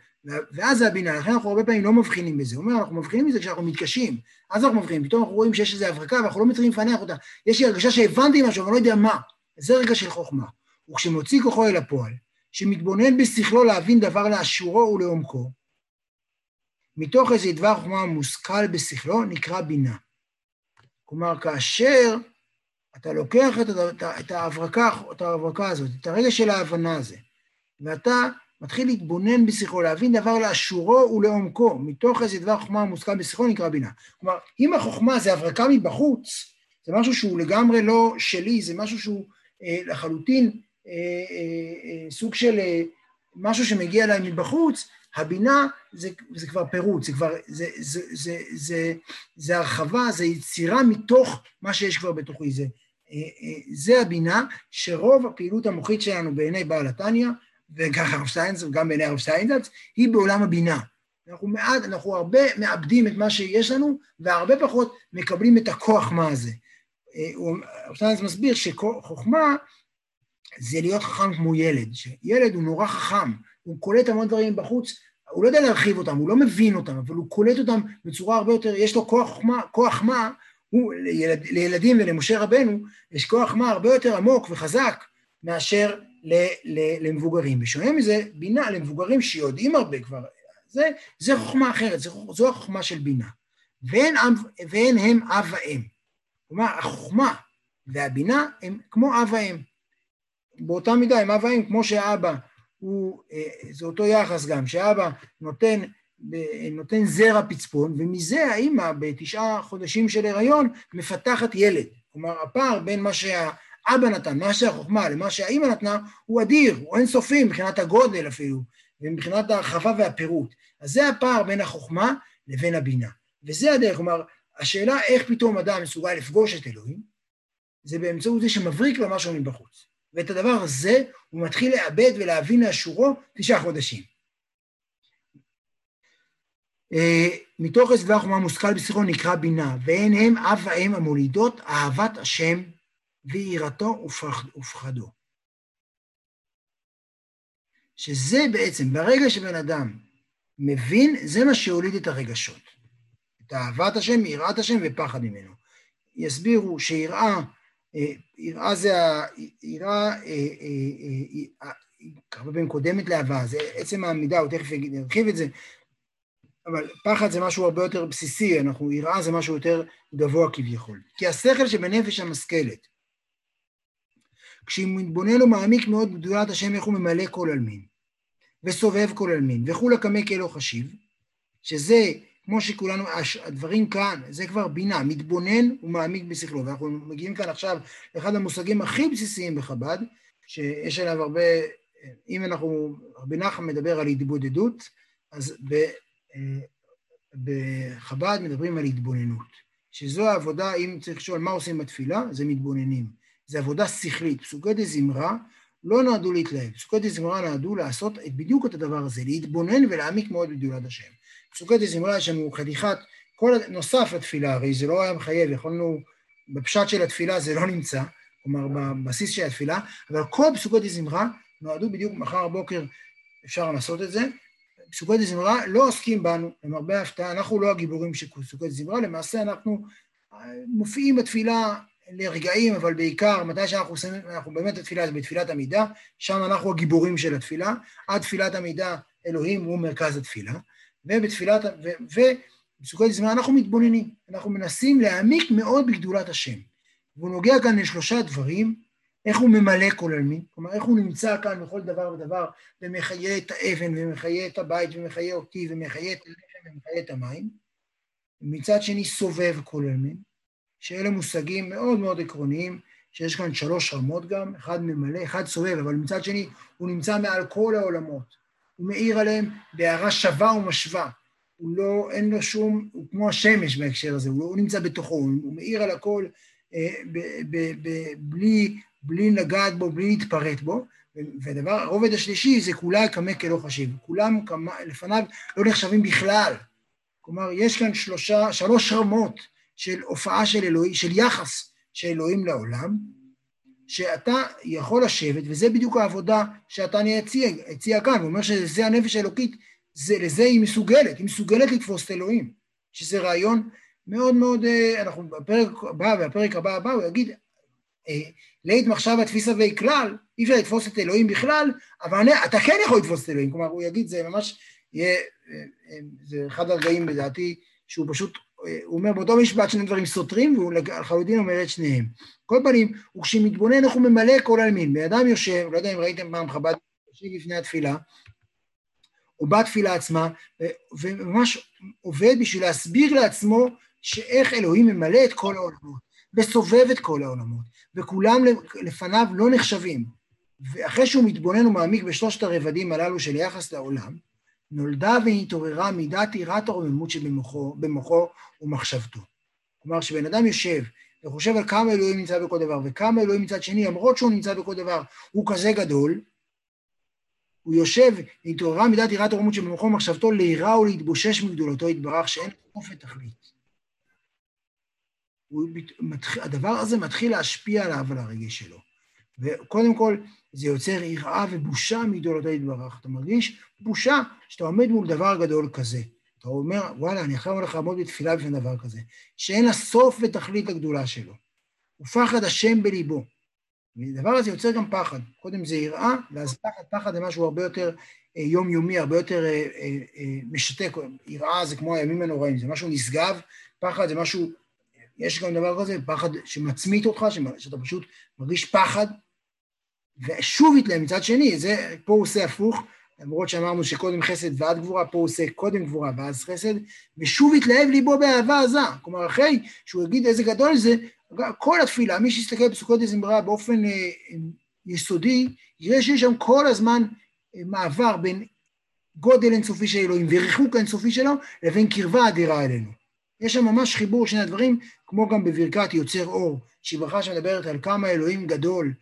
ואז זה הבינה, לכן אנחנו הרבה פעמים לא מבחינים בזה. הוא אומר, אנחנו מבחינים בזה כשאנחנו מתקשים, אז אנחנו מבחינים, פתאום אנחנו רואים שיש איזו הברקה ואנחנו לא מצליחים לפענח אותה. יש לי הרגשה שהבנתי משהו, אבל לא יודע מה. זה רגע של חוכמה. וכשמוציא כוחו אל הפועל, שמתבונן בשכלו להבין דבר לאשורו ולעומקו, מתוך איזה דבר חוכמה מושכל בשכלו, נקרא בינה. כלומר, כאשר אתה לוקח את, את, את, ההברקה, את ההברקה הזאת, את הרגע של ההבנה הזה, ואתה מתחיל להתבונן בשכלו, להבין דבר לאשורו ולעומקו, מתוך איזה דבר חוכמה מושכל בשכלו נקרא בינה. כלומר, אם החוכמה זה הברקה מבחוץ, זה משהו שהוא לגמרי לא שלי, זה משהו שהוא אה, לחלוטין אה, אה, אה, סוג של אה, משהו שמגיע אליי מבחוץ, הבינה זה, זה כבר פירוט, זה כבר, זה, זה, זה, זה, זה הרחבה, זה יצירה מתוך מה שיש כבר בתוכי. זה, אה, אה, זה הבינה שרוב הפעילות המוחית שלנו בעיני בעל התניא, וככה הרב שטיינז, וגם בעיני הרב שטיינז, היא בעולם הבינה. אנחנו מעט, אנחנו הרבה מאבדים את מה שיש לנו, והרבה פחות מקבלים את הכוח מה הזה. אה, הרב שטיינז מסביר שחוכמה זה להיות חכם כמו ילד, שילד הוא נורא חכם, הוא קולט המון דברים בחוץ, הוא לא יודע להרחיב אותם, הוא לא מבין אותם, אבל הוא קולט אותם בצורה הרבה יותר, יש לו כוח מה, כוח מה, הוא, לילד, לילדים ולמשה רבנו, יש כוח מה הרבה יותר עמוק וחזק מאשר ל, ל, למבוגרים. בשונה מזה, בינה למבוגרים שיודעים הרבה כבר, זה, זה חוכמה אחרת, זו, זו החוכמה של בינה. ואין, ואין הם אב ואם. כלומר, החוכמה והבינה הם כמו אב ואם. באותה מידה הם אב ואם, כמו שאבא הוא, אה, זה אותו יחס גם, שאבא נותן, נותן זרע פצפון, ומזה האימא בתשעה חודשים של הריון מפתחת ילד. כלומר, הפער בין מה שהאבא נתן, מה שהחוכמה, למה שהאימא נתנה, הוא אדיר, הוא אינסופי מבחינת הגודל אפילו, ומבחינת ההרחבה והפירוט. אז זה הפער בין החוכמה לבין הבינה. וזה הדרך, כלומר, השאלה איך פתאום אדם מסוגל לפגוש את אלוהים, זה באמצעות זה שמבריק לו משהו מבחוץ. ואת הדבר הזה הוא מתחיל לאבד ולהבין לאשורו תשעה חודשים. אה, מתוך דבר חומה מושכל בשכלו נקרא בינה, והן הם אב ואם המולידות אהבת השם ויראתו ופחדו. שזה בעצם, ברגע שבן אדם מבין, זה מה שהוליד את הרגשות. את אהבת השם, יראת השם ופחד ממנו. יסבירו שיראה יראה זה ה... יראה, אה, אה, אה, הרבה פעמים קודמת לאהבה, זה עצם העמידה, הוא תכף ירחיב את זה, אבל פחד זה משהו הרבה יותר בסיסי, אנחנו, יראה זה משהו יותר גבוה כביכול. כי השכל שבנפש המשכלת, כשהוא מתבונן ומעמיק מאוד בגדולת השם, איך הוא ממלא כל עלמין, וסובב כל עלמין, וכולי קמא כאלו חשיב, שזה, כמו שכולנו, הדברים כאן, זה כבר בינה, מתבונן ומעמיק בשכלו. ואנחנו מגיעים כאן עכשיו לאחד המושגים הכי בסיסיים בחב"ד, שיש עליו הרבה, אם אנחנו, רבי נחם מדבר על התבודדות, אז ב, אה, בחב"ד מדברים על התבוננות, שזו העבודה, אם צריך לשאול מה עושים בתפילה, זה מתבוננים. זה עבודה שכלית. פסוקי דה זמרה לא נועדו להתלהב, פסוקי דה זמרה נועדו לעשות בדיוק את הדבר הזה, להתבונן ולהעמיק מאוד בגדולת השם. דה זמרה יש לנו חתיכת, כלי נוסף לתפילה, הרי זה לא היה מחייב, יכולנו, בפשט של התפילה זה לא נמצא, כלומר בבסיס של התפילה, אבל כל פסוקי דה זמרה נועדו בדיוק מחר בבוקר, אפשר לעשות את זה, פסוקי דה זמרה לא עוסקים בנו, למרבה ההפתעה, אנחנו לא הגיבורים של פסוקי דה זמרה, למעשה אנחנו מופיעים בתפילה לרגעים, אבל בעיקר, מתי שאנחנו עושים, אנחנו באמת התפילה זה בתפילת עמידה, שם אנחנו הגיבורים של התפילה, עד תפילת עמידה אלוהים הוא מרכז התפילה, ובתפילת, ובפסוקי זמן אנחנו מתבוננים, אנחנו מנסים להעמיק מאוד בגדולת השם. והוא נוגע כאן לשלושה דברים, איך הוא ממלא כל עלמין, כלומר איך הוא נמצא כאן בכל דבר ודבר, ומחיה את האבן, ומחיה את הבית, ומחיה אותי, ומחיה את הלחם, ומחיה את המים, ומצד שני סובב כל עלמין, שאלה מושגים מאוד מאוד עקרוניים, שיש כאן שלוש רמות גם, אחד ממלא, אחד סובב, אבל מצד שני הוא נמצא מעל כל העולמות. הוא מאיר עליהם בהערה שווה ומשווה. הוא לא, אין לו שום, הוא כמו השמש בהקשר הזה, הוא, לא, הוא נמצא בתוכו, הוא, מאיר על הכל אה, ב, ב, ב, בלי, בלי לגעת בו, בלי להתפרט בו. והדבר, הרובד השלישי זה כולה קמא כלא חשיב. כולם כמה, לפניו לא נחשבים בכלל. כלומר, יש כאן שלושה, שלוש רמות של הופעה של אלוהים, של יחס של אלוהים לעולם, שאתה יכול לשבת, וזה בדיוק העבודה שאתה הציע, הציע כאן, הוא אומר שזה הנפש האלוקית, זה, לזה היא מסוגלת, היא מסוגלת לתפוס את אלוהים, שזה רעיון מאוד מאוד, אה, אנחנו בפרק הבא והפרק הבא הבא, הוא יגיד, אה, לית מחשבה תפיסה ואי כלל, אי אפשר לתפוס את אלוהים בכלל, אבל אני, אתה כן יכול לתפוס את אלוהים, כלומר הוא יגיד, זה ממש יהיה, אה, זה אחד הרגעים לדעתי, שהוא פשוט הוא אומר באותו משפט שני דברים סותרים, והוא לחלוטין אומר את שניהם. כל פנים, וכשמתבונן איך הוא ממלא כל העלמין. בן אדם יושב, לא יודע אם ראיתם פעם חב"ד, יושב לפני התפילה, או בתפילה עצמה, וממש עובד בשביל להסביר לעצמו שאיך אלוהים ממלא את כל העולמות, וסובב את כל העולמות, וכולם לפניו לא נחשבים. ואחרי שהוא מתבונן ומעמיק בשלושת הרבדים הללו של יחס לעולם, נולדה והתעוררה מידת יראת הרוממות שבמוחו ומחשבתו. כלומר, כשבן אדם יושב וחושב על כמה אלוהים נמצא בכל דבר, וכמה אלוהים מצד שני, למרות שהוא נמצא בכל דבר, הוא כזה גדול, הוא יושב, התעוררה מידת יראת הרוממות שבמוחו ומחשבתו, ליראה ולהתבושש מגדולתו יתברך, שאין אופן תכלית. הדבר הזה מתחיל להשפיע עליו, על הרגש שלו. וקודם כל, זה יוצר יראה ובושה מגדולתו יתברך. אתה מרגיש בושה שאתה עומד מול דבר גדול כזה. אתה אומר, וואלה, אני עכשיו הולך לעמוד בתפילה בפני דבר כזה, שאין לה סוף ותכלית לגדולה שלו. ופחד השם בליבו. והדבר הזה יוצר גם פחד. קודם זה יראה, ואז פחד, פחד זה משהו הרבה יותר אה, יומיומי, הרבה יותר אה, אה, משתק. יראה זה כמו הימים הנוראים, זה משהו נשגב, פחד זה משהו, יש גם דבר כזה, פחד שמצמית אותך, שאתה פשוט מרגיש פחד, ושוב יתלהם מצד שני, זה, פה הוא עושה הפוך, למרות שאמרנו שקודם חסד ועד גבורה, פה הוא עושה קודם גבורה ואז חסד, ושוב יתלהב ליבו באהבה עזה. כלומר, אחרי שהוא יגיד איזה גדול זה, כל התפילה, מי שיסתכל בסוכות הזמרה באופן אה, יסודי, יראה שיש שם כל הזמן אה, מעבר בין גודל אינסופי של אלוהים וריחוק אינסופי שלו, לבין קרבה אדירה אלינו. יש שם ממש חיבור שני הדברים, כמו גם בברכת יוצר אור, שהיא ברכה שמדברת על כמה אלוהים גדול,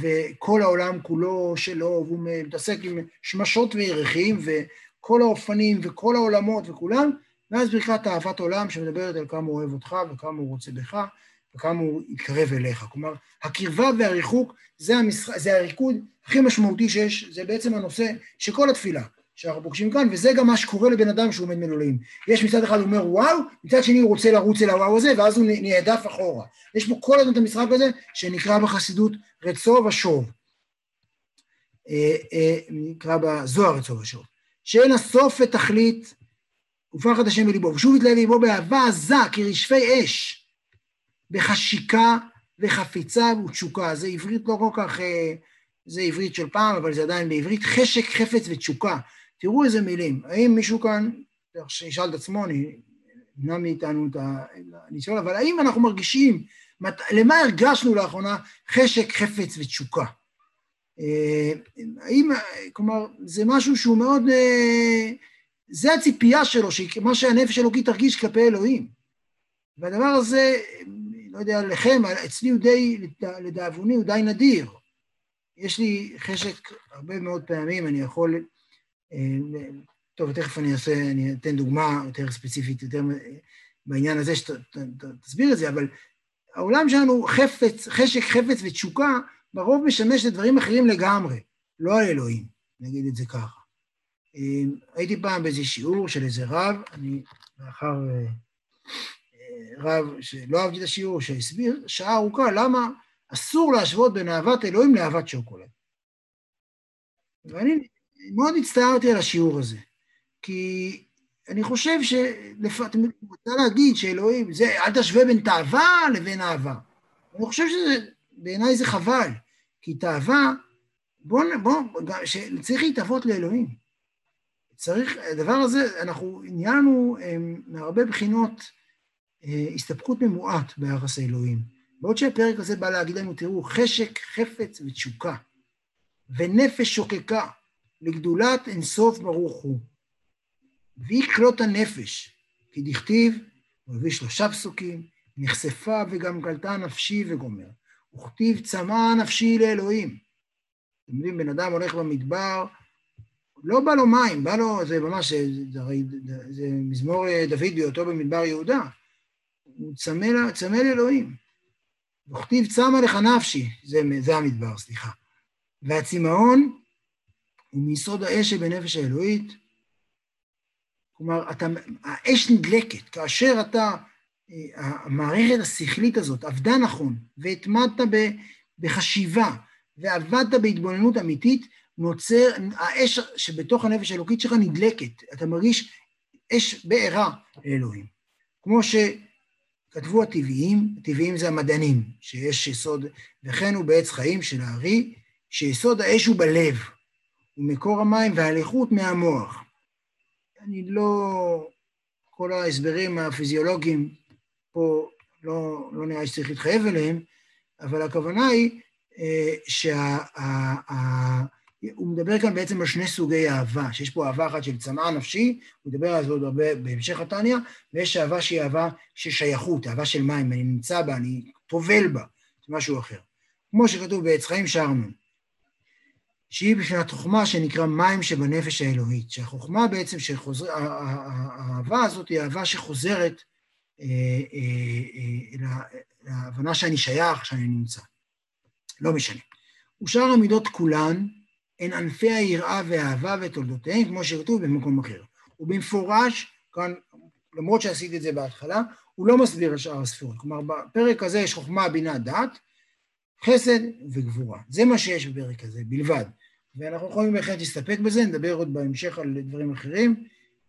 וכל העולם כולו שלו, והוא מתעסק עם שמשות וירחים, וכל האופנים וכל העולמות וכולם, ואז ברכת אהבת עולם שמדברת על כמה הוא אוהב אותך וכמה הוא רוצה בך וכמה הוא יתקרב אליך. כלומר, הקרבה והריחוק זה, המשח... זה הריקוד הכי משמעותי שיש, זה בעצם הנושא של כל התפילה. שאנחנו פוגשים כאן, וזה גם מה שקורה לבן אדם שהוא עומד מול אלוהים. יש מצד אחד הוא אומר וואו, מצד שני הוא רוצה לרוץ אל הוואו הזה, ואז הוא נעדף אחורה. יש פה כל הזמן את המשחק הזה, שנקרא בחסידות רצו ושוב. נקרא בזוהר אצלו בשעות, שאין הסוף ותכלית, ופחד השם בליבו, ושוב יתלה ליבו באהבה עזה כרשפי אש, בחשיקה וחפיצה ותשוקה. זה עברית לא כל כך, זה עברית של פעם, אבל זה עדיין בעברית, חשק, חפץ ותשוקה. תראו איזה מילים. האם מישהו כאן, שישאל את עצמו, אני נמנע מאיתנו את הניסיון, אבל האם אנחנו מרגישים, למה הרגשנו לאחרונה חשק, חפץ ותשוקה? אה, האם, כלומר, זה משהו שהוא מאוד, אה, זה הציפייה שלו, מה שהנפש האלוקית תרגיש כלפי אלוהים. והדבר הזה, לא יודע לכם, אצלי הוא די, לדאבוני, הוא די נדיר. יש לי חשק הרבה מאוד פעמים, אני יכול, טוב, תכף אני אעשה, אני אתן דוגמה יותר ספציפית, יותר בעניין הזה, שתסביר את זה, אבל העולם שלנו חפץ, חשק, חפץ ותשוקה, ברוב משמש לדברים אחרים לגמרי, לא על אלוהים, נגיד את זה ככה. אה, הייתי פעם באיזה שיעור של איזה רב, אני לאחר אה, רב שלא אהבתי את השיעור, שהסביר שעה ארוכה למה אסור להשוות בין אהבת אלוהים לאהבת שוקולד. ואני מאוד הצטערתי על השיעור הזה, כי אני חושב שלפעמים, אני רוצה להגיד שאלוהים, זה, אל תשווה בין תאווה לבין אהבה. אני חושב שבעיניי זה חבל, כי תאווה, בואו, בוא, צריך להתאבות לאלוהים. צריך, הדבר הזה, אנחנו עניינו מהרבה בחינות אה, הסתפקות ממועט ביחס האלוהים. בעוד שהפרק הזה בא להגיד לנו, תראו, חשק, חפץ ותשוקה, ונפש שוקקה, לגדולת אינסוף ברוך הוא. והיא כלות הנפש, כי דכתיב, הוא הביא שלושה פסוקים, נחשפה וגם גלתה נפשי וגומר. וכתיב צמא נפשי לאלוהים. אתם יודעים, בן אדם הולך במדבר, לא בא לו מים, בא לו, זה ממש, זה, זה, זה מזמור דוד בהיותו במדבר יהודה. הוא צמא, צמא לאלוהים. וכתיב צמא לך נפשי, זה, זה המדבר, סליחה. והצמאון הוא מיסוד האש שבנפש האלוהית. כלומר, אתה, האש נדלקת, כאשר אתה, המערכת השכלית הזאת עבדה נכון, והתמדת בחשיבה, ועבדת בהתבוננות אמיתית, נוצר, האש שבתוך הנפש האלוקית שלך נדלקת, אתה מרגיש אש בעירה לאלוהים. כמו ש... כתבו הטבעיים, הטבעיים זה המדענים, שיש יסוד, וכן הוא בעץ חיים של הארי, שיסוד האש הוא בלב, ומקור המים והלכות מהמוח. אני לא... כל ההסברים הפיזיולוגיים פה לא, לא נראה שצריך להתחייב אליהם, אבל הכוונה היא אה, שה... הוא מדבר כאן בעצם על שני סוגי אהבה, שיש פה אהבה אחת של צמאה נפשי, הוא מדבר על זה עוד הרבה בהמשך התניא, ויש אהבה שהיא אהבה של שייכות, אהבה של מים, אני נמצא בה, אני טובל בה, זה משהו אחר. כמו שכתוב בעץ חיים שרמן, שהיא בפנת חוכמה שנקרא מים שבנפש האלוהית, שהחוכמה בעצם שחוזר, האהבה הזאת היא אהבה שחוזרת אה, אה, אה, להבנה שאני שייך, שאני נמצא. לא משנה. ושאר המידות כולן, הן ענפי היראה והאהבה ותולדותיהן, כמו שכתוב במקום אחר. ובמפורש, כאן, למרות שעשיתי את זה בהתחלה, הוא לא מסביר את שאר הספירות. כלומר, בפרק הזה יש חוכמה, בינה, דעת, חסד וגבורה. זה מה שיש בפרק הזה, בלבד. ואנחנו יכולים בהחלט להסתפק בזה, נדבר עוד בהמשך על דברים אחרים,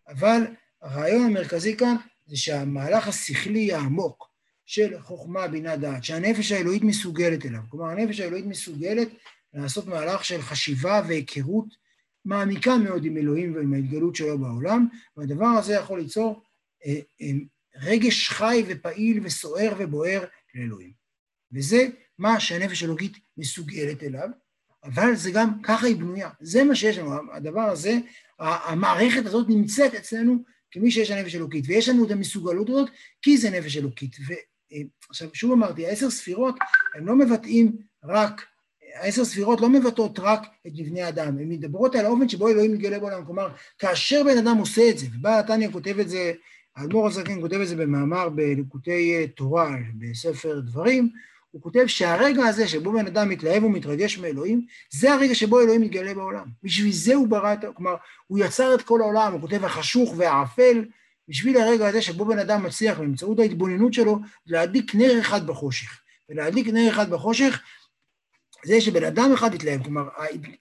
אבל הרעיון המרכזי כאן זה שהמהלך השכלי העמוק של חוכמה, בינה, דעת, שהנפש האלוהית מסוגלת אליו, כלומר הנפש האלוהית מסוגלת לעשות מהלך של חשיבה והיכרות מעמיקה מאוד עם אלוהים ועם ההתגלות שלו בעולם, והדבר הזה יכול ליצור אה, אה, רגש חי ופעיל וסוער ובוער לאלוהים. וזה מה שהנפש האלוקית מסוגלת אליו, אבל זה גם, ככה היא בנויה. זה מה שיש לנו, הדבר הזה, המערכת הזאת נמצאת אצלנו כמי שיש לה נפש אלוקית, ויש לנו את המסוגלות הזאת כי זה נפש אלוקית. ועכשיו, אה, שוב אמרתי, העשר ספירות, הם לא מבטאים רק העשר ספירות לא מבטאות רק את מבנה האדם, הן מדברות על האופן שבו אלוהים מתגלה בעולם. כלומר, כאשר בן אדם עושה את זה, ובא התניא כותב את זה, האדמו"ר הזקן כותב את זה במאמר בליקוטי אה, תורה, בספר דברים, הוא כותב שהרגע הזה שבו בן אדם מתלהב ומתרגש מאלוהים, זה הרגע שבו אלוהים מתגלה בעולם. בשביל זה הוא ברא את, כלומר, הוא יצר את כל העולם, הוא כותב החשוך והאפל, בשביל הרגע הזה שבו בן אדם מצליח באמצעות ההתבוננות שלו להדליק נר אחד בחושך. ולהדליק נר אחד בחושך זה שבן אדם אחד מתלהב, כלומר,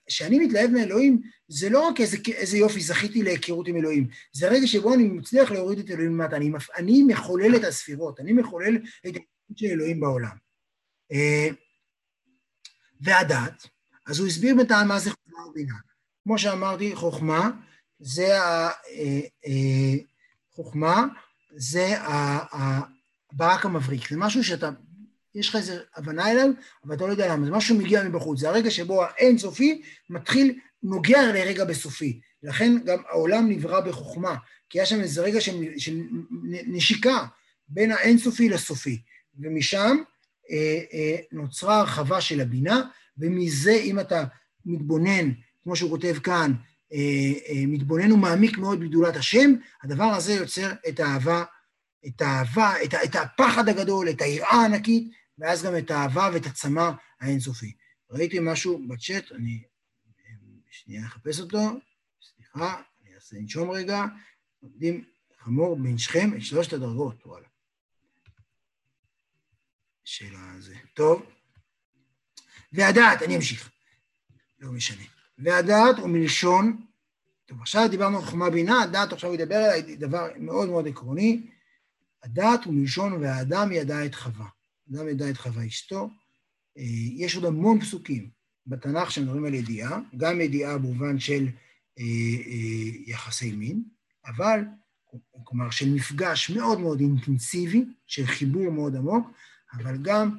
כשאני מתלהב מאלוהים, זה לא רק איזה, איזה יופי, זכיתי להיכרות עם אלוהים, זה רגע שבו אני מצליח להוריד את אלוהים למטה, אני, אני מחולל את הספירות, אני מחולל את ההתקדמות של אלוהים בעולם. אה, והדת, אז הוא הסביר בינתיים מה זה חוכמה ובינה. כמו שאמרתי, חוכמה זה ה... אה, אה, חוכמה זה הברק המבריק, זה משהו שאתה יש לך איזו הבנה אליו, אבל אתה לא יודע למה, זה משהו שמגיע מבחוץ, זה הרגע שבו האינסופי מתחיל, נוגע לרגע בסופי. לכן גם העולם נברא בחוכמה, כי היה שם איזה רגע של, של נשיקה בין האינסופי לסופי, ומשם נוצרה הרחבה של הבינה, ומזה אם אתה מתבונן, כמו שהוא כותב כאן, אה, אה, מתבונן ומעמיק מאוד בגדולת השם, הדבר הזה יוצר את האהבה, את האהבה, את, את הפחד הגדול, את היראה הענקית, ואז גם את האהבה ואת הצמא האינסופי. ראיתי משהו בצ'אט, אני שנייה אחפש אותו, סליחה, אני אעשה לנשום רגע, עומדים חמור בין שכם את שלושת הדרגות, וואלה. שאלה זה. טוב. והדעת, אני אמשיך. לא משנה. והדעת הוא מלשון, טוב, עכשיו דיברנו על חוכמה בינה, הדעת עכשיו ידבר עליי דבר מאוד מאוד עקרוני. הדעת הוא מלשון והאדם ידע את חווה. אדם ידע את חווה אשתו. אה, יש עוד המון פסוקים בתנ"ך שמדברים על ידיעה, גם ידיעה במובן של אה, אה, יחסי מין, אבל, כלומר, של מפגש מאוד מאוד אינטנסיבי, של חיבור מאוד עמוק, אבל גם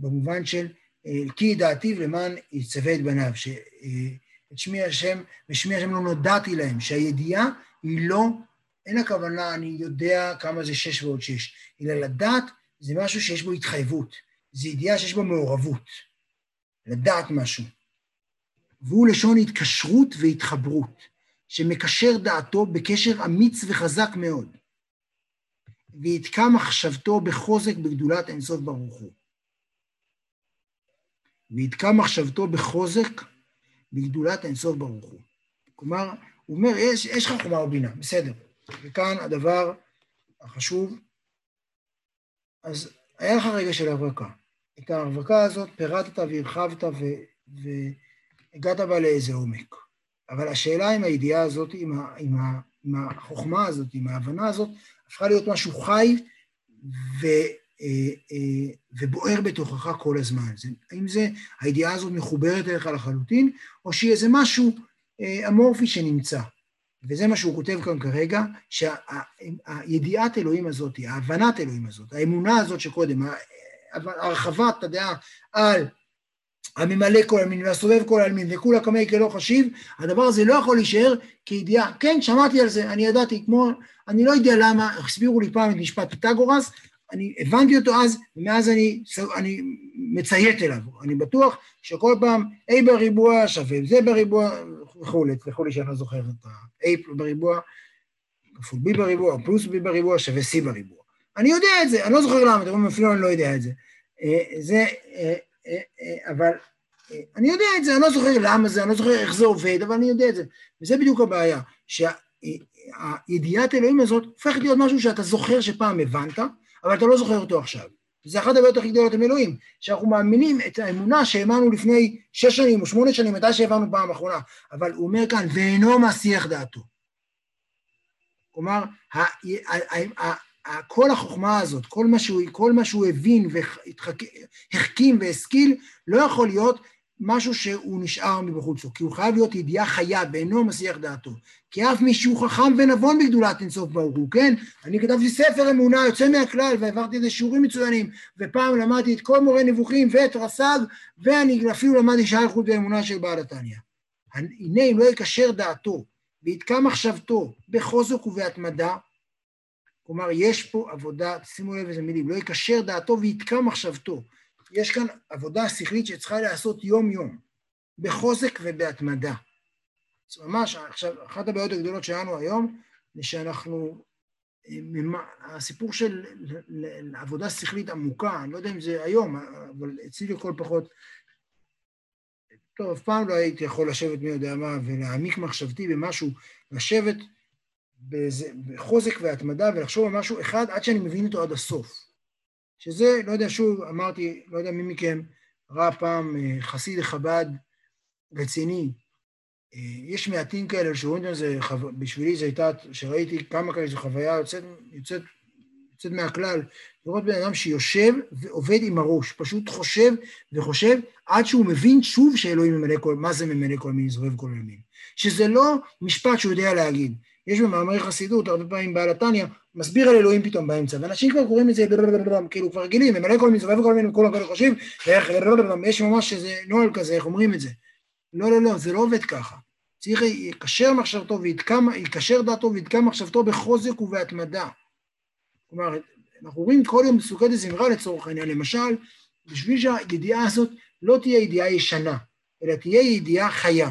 במובן של כי ידעתיו למען יצווה את בניו, שאת שמי השם, ושמי השם לא נודעתי להם, שהידיעה היא לא, אין הכוונה, אני יודע כמה זה שש ועוד שש, אלא לדעת זה משהו שיש בו התחייבות, זה ידיעה שיש בו מעורבות, לדעת משהו. והוא לשון התקשרות והתחברות, שמקשר דעתו בקשר אמיץ וחזק מאוד, ויתקע מחשבתו בחוזק בגדולת אינסוף ברוך הוא. ויתקע מחשבתו בחוזק בגדולת אינסוף ברוך הוא. כלומר, הוא אומר, יש, יש לך חומה ובינה, בסדר. וכאן הדבר החשוב, אז היה לך רגע של הברקה. את ההברקה הזאת פירטת והרחבת והגעת בה לאיזה עומק. אבל השאלה אם הידיעה הזאת, עם החוכמה הזאת, עם ההבנה הזאת, הפכה להיות משהו חי ו, אה, אה, ובוער בתוכך כל הזמן. זה, האם זה, הידיעה הזאת מחוברת אליך לחלוטין, או שהיא איזה משהו אה, אמורפי שנמצא. וזה מה שהוא כותב כאן כרגע, שהידיעת אלוהים הזאת, ההבנת אלוהים הזאת, האמונה הזאת שקודם, הרחבת הדעה על הממלא כל עלמין והסובב כל עלמין וכולה קמי כלא חשיב, הדבר הזה לא יכול להישאר כידיעה. כן, שמעתי על זה, אני ידעתי, כמו, אני לא יודע למה, הסבירו לי פעם את משפט פיתגורס, אני הבנתי אותו אז, ומאז אני, אני מציית אליו. אני בטוח שכל פעם A בריבוע שווה זה בריבוע וכולי, תסלחו לי שאני לא זוכר את ה-A בריבוע, כפול B בריבוע, פלוס B בריבוע שווה C בריבוע. אני יודע את זה, אני לא זוכר למה, אתם רואים, אפילו אני לא יודע את זה. אה, זה, אה, אבל אני יודע את זה, אני לא זוכר למה זה, אני לא זוכר איך זה עובד, אבל אני יודע את זה. וזה בדיוק הבעיה, שהידיעת אלוהים הזאת הופכת להיות משהו שאתה זוכר שפעם הבנת, אבל אתה לא זוכר אותו עכשיו. זה אחת הבעיות הכי גדולות עם אלוהים, שאנחנו מאמינים את האמונה שהאמנו לפני שש שנים או שמונה שנים, מתי שהבנו פעם אחרונה, אבל הוא אומר כאן, ואינו מסיח דעתו. כלומר, כל החוכמה הזאת, כל מה שהוא, כל מה שהוא הבין והחכים והשכיל, לא יכול להיות משהו שהוא נשאר מבחוצו, כי הוא חייב להיות ידיעה חיה ואינו מסיח דעתו. כי אף מי שהוא חכם ונבון בגדולת אינסוף ברוך הוא, כן? אני כתבתי ספר אמונה יוצא מהכלל והעברתי איזה שיעורים מצוינים, ופעם למדתי את כל מורה נבוכים ואת רס"ג, ואני אפילו למדתי שעה איכות ואמונה של בעל התניא. הנה אם לא יקשר דעתו ויתקע מחשבתו בחוזק ובהתמדה, כלומר יש פה עבודה, שימו לב איזה מילים, לא יקשר דעתו ויתקע מחשבתו. יש כאן עבודה שכלית שצריכה להיעשות יום-יום, בחוזק ובהתמדה. אז ממש, עכשיו, אחת הבעיות הגדולות שלנו היום, זה שאנחנו, הסיפור של עבודה שכלית עמוקה, אני לא יודע אם זה היום, אבל אצלי לכל פחות, טוב, אף פעם לא הייתי יכול לשבת מי יודע מה ולהעמיק מחשבתי במשהו, לשבת בחוזק והתמדה ולחשוב על משהו אחד עד שאני מבין אותו עד הסוף. שזה, לא יודע, שוב, אמרתי, לא יודע מי מכם ראה פעם אה, חסיד חב"ד רציני. אה, יש מעטים כאלה שרואים את זה, בשבילי זו הייתה, שראיתי כמה כאלה, זו חוויה יוצאת, יוצאת, יוצאת מהכלל, לראות בן אדם שיושב ועובד עם הראש, פשוט חושב וחושב עד שהוא מבין שוב שאלוהים ממלא כל, מה זה ממלא כל מין, זורב כל מין. שזה לא משפט שהוא יודע להגיד. יש במאמרי חסידות, הרבה פעמים בעל התניא, מסביר על אלוהים פתאום באמצע, ואנשים כבר קוראים את זה, כאילו כבר רגילים, ממלא כל מין, זורב כל מין, כולם כאלה חושבים, ואיך, יש ממש איזה נוהל כזה, איך אומרים את זה. לא, לא, לא, זה לא עובד ככה. צריך יקשר מחשבתו ויקשר דעתו ויתקע מחשבתו בחוזק ובהתמדה. כלומר, אנחנו רואים כל יום בסוכת הזמרה לצורך העניין, למשל, בשביל שהידיעה הזאת לא תהיה ידיעה ישנה, אלא תהיה ידיעה חיה.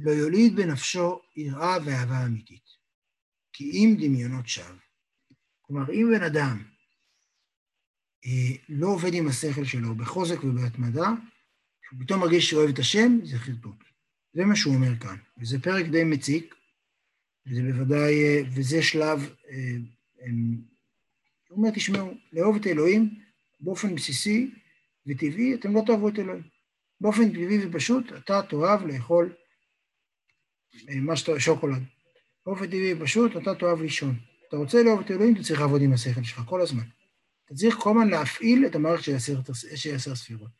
לא יוליד בנפשו יראה ואהבה אמיתית, כי אם דמיונות שווא. כלומר, אם בן אדם אה, לא עובד עם השכל שלו בחוזק ובהתמדה, כשהוא פתאום מרגיש שהוא אוהב את השם, זה חרטוט. זה מה שהוא אומר כאן, וזה פרק די מציק, וזה בוודאי, אה, וזה שלב, אה, הוא אומר, תשמעו, לאהוב את אלוהים באופן בסיסי וטבעי, אתם לא תאהבו את אלוהים. באופן טבעי ופשוט, אתה תאהב לאכול אה, מה שאתה, שוקולד. באופן טבעי ופשוט, אתה תאהב לישון. אתה רוצה לאהוב את אלוהים, אתה צריך לעבוד עם השכל שלך כל הזמן. אתה צריך כל הזמן להפעיל את המערכת של עשר ספירות.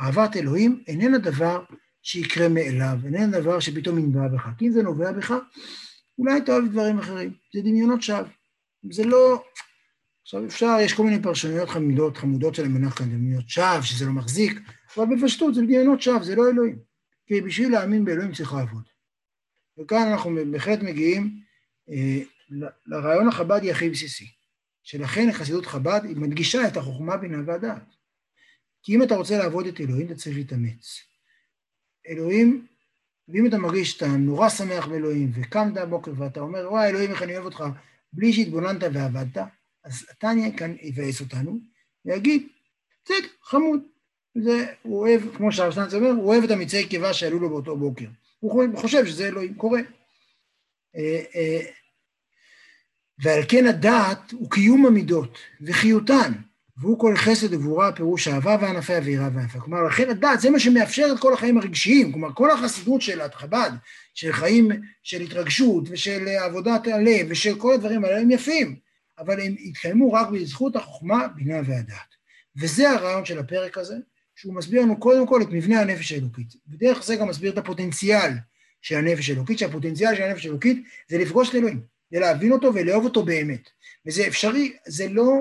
אהבת אלוהים איננה דבר שיקרה מאליו, איננה דבר שפתאום ינבע בך. כי אם זה נובע בך, אולי תאהב דברים אחרים. זה דמיונות שווא. זה לא... עכשיו אפשר, יש כל מיני פרשנויות חמודות, חמודות של המונח כאן, דמיונות שווא, שזה לא מחזיק, אבל בפשטות זה דמיונות שווא, זה לא אלוהים. כי בשביל להאמין באלוהים צריך לעבוד. וכאן אנחנו בהחלט מגיעים אה, לרעיון החב"די הכי בסיסי, שלכן חסידות חב"ד היא מדגישה את החוכמה, בינה והדעת. כי אם אתה רוצה לעבוד את אלוהים, אתה צריך להתאמץ. אלוהים, ואם אתה מרגיש שאתה נורא שמח באלוהים, וקמת הבוקר ואתה אומר, וואי, אלוהים, איך אני אוהב אותך, בלי שהתבוננת ועבדת, אז נהיה כאן יבאס אותנו, ויגיד, בסדר, חמוד. זה, הוא אוהב, כמו שהרב שטנץ אומר, הוא אוהב את המצעי קיבה שעלו לו באותו בוקר. הוא חושב שזה אלוהים, קורה. אה, אה, ועל כן הדעת הוא קיום המידות וחיותן, והוא כל חסד וגבורה, פירוש אהבה וענפה ויראה וענפה. כלומר, לכן הדעת, זה מה שמאפשר את כל החיים הרגשיים. כלומר, כל החסידות של חב"ד, של חיים של התרגשות ושל עבודת הלב ושל כל הדברים האלה, הם יפים, אבל הם התקיימו רק בזכות החוכמה, בינה והדעת. וזה הרעיון של הפרק הזה, שהוא מסביר לנו קודם כל את מבנה הנפש האלוקית. ודרך זה גם מסביר את הפוטנציאל של הנפש האלוקית, שהפוטנציאל של הנפש האלוקית זה לפגוש את אלוהים, זה להבין אותו ולאהוב אותו באמת. וזה אפשרי, זה לא,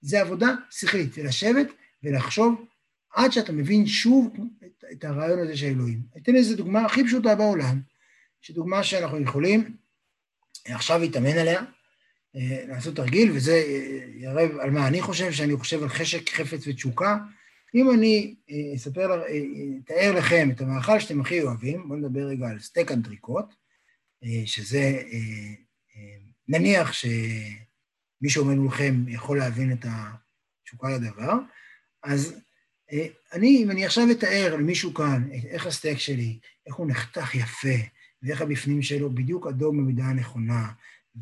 זה עבודה שכלית, זה לשבת ולחשוב עד שאתה מבין שוב את, את הרעיון הזה של אלוהים. אתן איזה דוגמה הכי פשוטה בעולם, שדוגמה שאנחנו יכולים עכשיו להתאמן עליה, אה, לעשות תרגיל, וזה אה, יראה על מה אני חושב, שאני חושב על חשק, חפץ ותשוקה, אם אני אה, אספר, אה, אתאר לכם את המאכל שאתם הכי אוהבים, בואו נדבר רגע על סטייק אנטריקוט, אה, שזה, נניח שמי שעומד מולכם יכול להבין את התשוקה לדבר, אז אני, אם אני עכשיו אתאר למישהו כאן איך הסטייק שלי, איך הוא נחתך יפה, ואיך הבפנים שלו בדיוק אדום במידה הנכונה,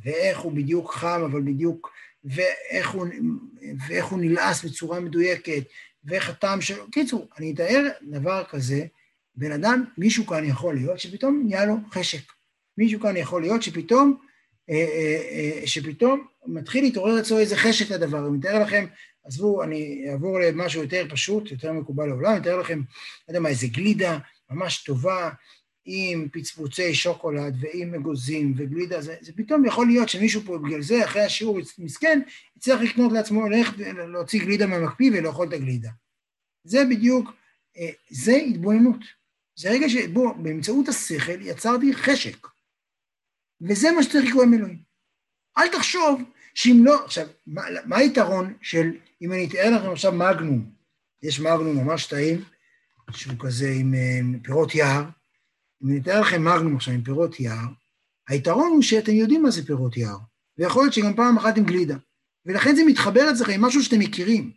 ואיך הוא בדיוק חם, אבל בדיוק, ואיך הוא, ואיך הוא נלעס בצורה מדויקת, ואיך הטעם שלו. קיצור, אני אתאר דבר כזה, בן אדם, מישהו כאן יכול להיות שפתאום נהיה לו חשק. מישהו כאן יכול להיות שפתאום, אה, אה, אה, שפתאום מתחיל להתעורר אצלו איזה חשק לדבר. אני מתאר לכם, עזבו, אני אעבור למשהו יותר פשוט, יותר מקובל לעולם, אני אתאר לכם, לא יודע מה, איזה גלידה ממש טובה, עם פצפוצי שוקולד ועם אגוזים וגלידה, זה, זה פתאום יכול להיות שמישהו פה בגלל זה, אחרי השיעור מסכן, יצטרך לקנות לעצמו, ללכת להוציא גלידה מהמקפיא ולאכול את הגלידה. זה בדיוק, אה, זה התבוננות. זה רגע שבו באמצעות השכל יצרתי חשק. וזה מה שצריך לקרוא עם אלוהים. אל תחשוב שאם לא, עכשיו, מה, מה היתרון של, אם אני אתאר לכם עכשיו מגנום, יש מגנום ממש טעים, שהוא כזה עם, עם אה, פירות יער, אם אני אתאר לכם מגנום עכשיו עם פירות יער, היתרון הוא שאתם יודעים מה זה פירות יער, ויכול להיות שגם פעם אחת עם גלידה, ולכן זה מתחבר אצלכם עם משהו שאתם מכירים.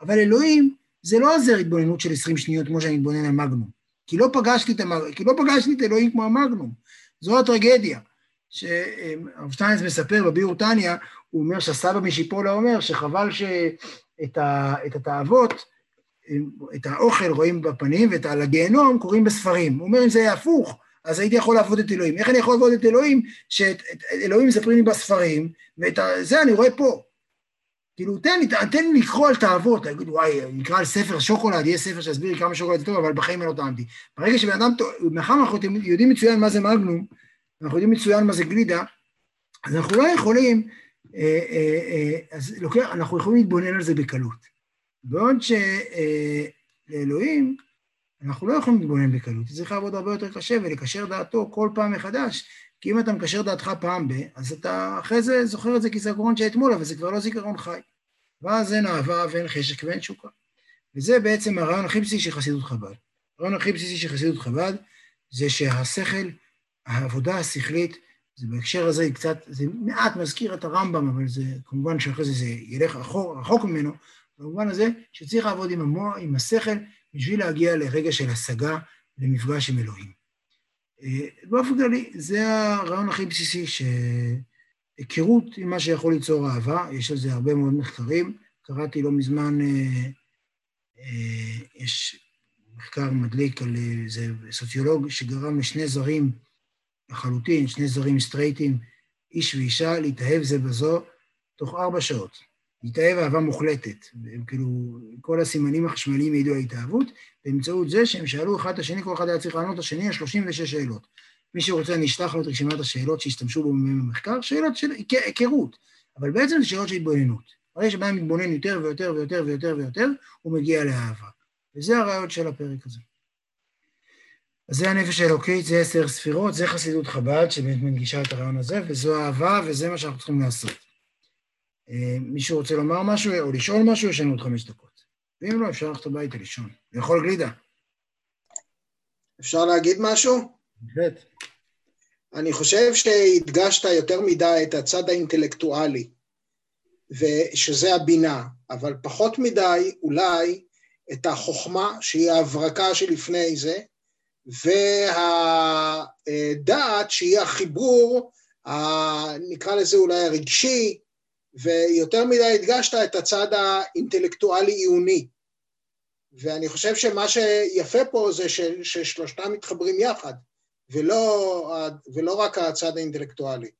אבל אלוהים, זה לא עוזר התבוננות של 20 שניות כמו שאני מתבונן על מגנום, כי לא פגשתי את, המג... כי לא פגשתי את אלוהים כמו המגנום. זו הטרגדיה. שהרב שטיינס מספר בביאור טניה, הוא אומר שהסבא משיפולה אומר שחבל שאת ה... התאוות, את האוכל רואים בפנים ואת על הגיהנום קוראים בספרים. הוא אומר, אם זה היה הפוך, אז הייתי יכול לעבוד את אלוהים. איך אני יכול לעבוד את אלוהים, שאת אלוהים מספרים לי בספרים, ואת זה אני רואה פה. כאילו, תן לי, תן לי לקרוא על תאוות, תגיד, וואי, נקרא על ספר שוקולד, יהיה ספר שיסביר לי כמה שוקולד זה טוב, אבל בחיים לא טעמתי. ברגע שבן אדם, מאחר שאנחנו יודעים מצוין מה זה מגנום, אנחנו יודעים מצוין מה זה גלידה, אז אנחנו לא יכולים, אה, אה, אה, אז לוקח, אנחנו יכולים להתבונן על זה בקלות. בעוד שלאלוהים, אנחנו לא יכולים להתבונן בקלות, צריך לעבוד הרבה יותר קשה ולקשר דעתו כל פעם מחדש, כי אם אתה מקשר דעתך פעם ב, אז אתה אחרי זה זוכר את זה כזיכרון שאתמול, אבל זה כבר לא זיכרון חי. ואז אין אהבה ואין חשק ואין תשוקה. וזה בעצם הרעיון הכי בסיסי של חסידות חב"ד. הרעיון הכי בסיסי של חסידות חב"ד זה שהשכל, העבודה השכלית, זה בהקשר הזה קצת, זה מעט מזכיר את הרמב"ם, אבל זה כמובן שאחרי זה זה ילך רחוק, רחוק ממנו, במובן הזה שצריך לעבוד עם המוח, עם השכל, בשביל להגיע לרגע של השגה, למפגש עם אלוהים. אה, באופן כללי, זה הרעיון הכי בסיסי, שהיכרות עם מה שיכול ליצור אהבה, יש על זה הרבה מאוד מחקרים. קראתי לא מזמן, אה, אה, יש מחקר מדליק על איזה סוציולוג שגרם לשני זרים לחלוטין, שני זרים סטרייטים, איש ואישה, להתאהב זה בזו תוך ארבע שעות. להתאהב אהבה מוחלטת. והם כאילו, כל הסימנים החשמליים העידו על התאהבות, באמצעות זה שהם שאלו אחד את השני, כל אחד היה צריך לענות לשני על 36 שאלות. מי שרוצה, אני אשלח לו את רשימת השאלות שהשתמשו בו במחקר, שאלות של היכרות, אבל בעצם זה שאלות של התבוננות. הרי שבהם מתבונן יותר ויותר ויותר ויותר ויותר, הוא מגיע לאהבה. וזה הרעיון של הפרק הזה. אז זה הנפש האלוקית, זה עשר ספירות, זה חסידות חב"ד שבאמת מנגישה את הרעיון הזה, וזו אהבה, וזה מה שאנחנו צריכים לעשות. אה, מישהו רוצה לומר משהו או לשאול משהו, יש לנו עוד חמש דקות. ואם לא, אפשר ללכת הביתה לישון. לאכול גלידה. אפשר להגיד משהו? בהחלט. אני חושב שהדגשת יותר מדי את הצד האינטלקטואלי, ושזה הבינה, אבל פחות מדי אולי את החוכמה, שהיא ההברקה שלפני זה, והדעת שהיא החיבור, נקרא לזה אולי הרגשי, ויותר מדי הדגשת את הצד האינטלקטואלי-עיוני. ואני חושב שמה שיפה פה זה ש, ששלושתם מתחברים יחד, ולא, ולא רק הצד האינטלקטואלי.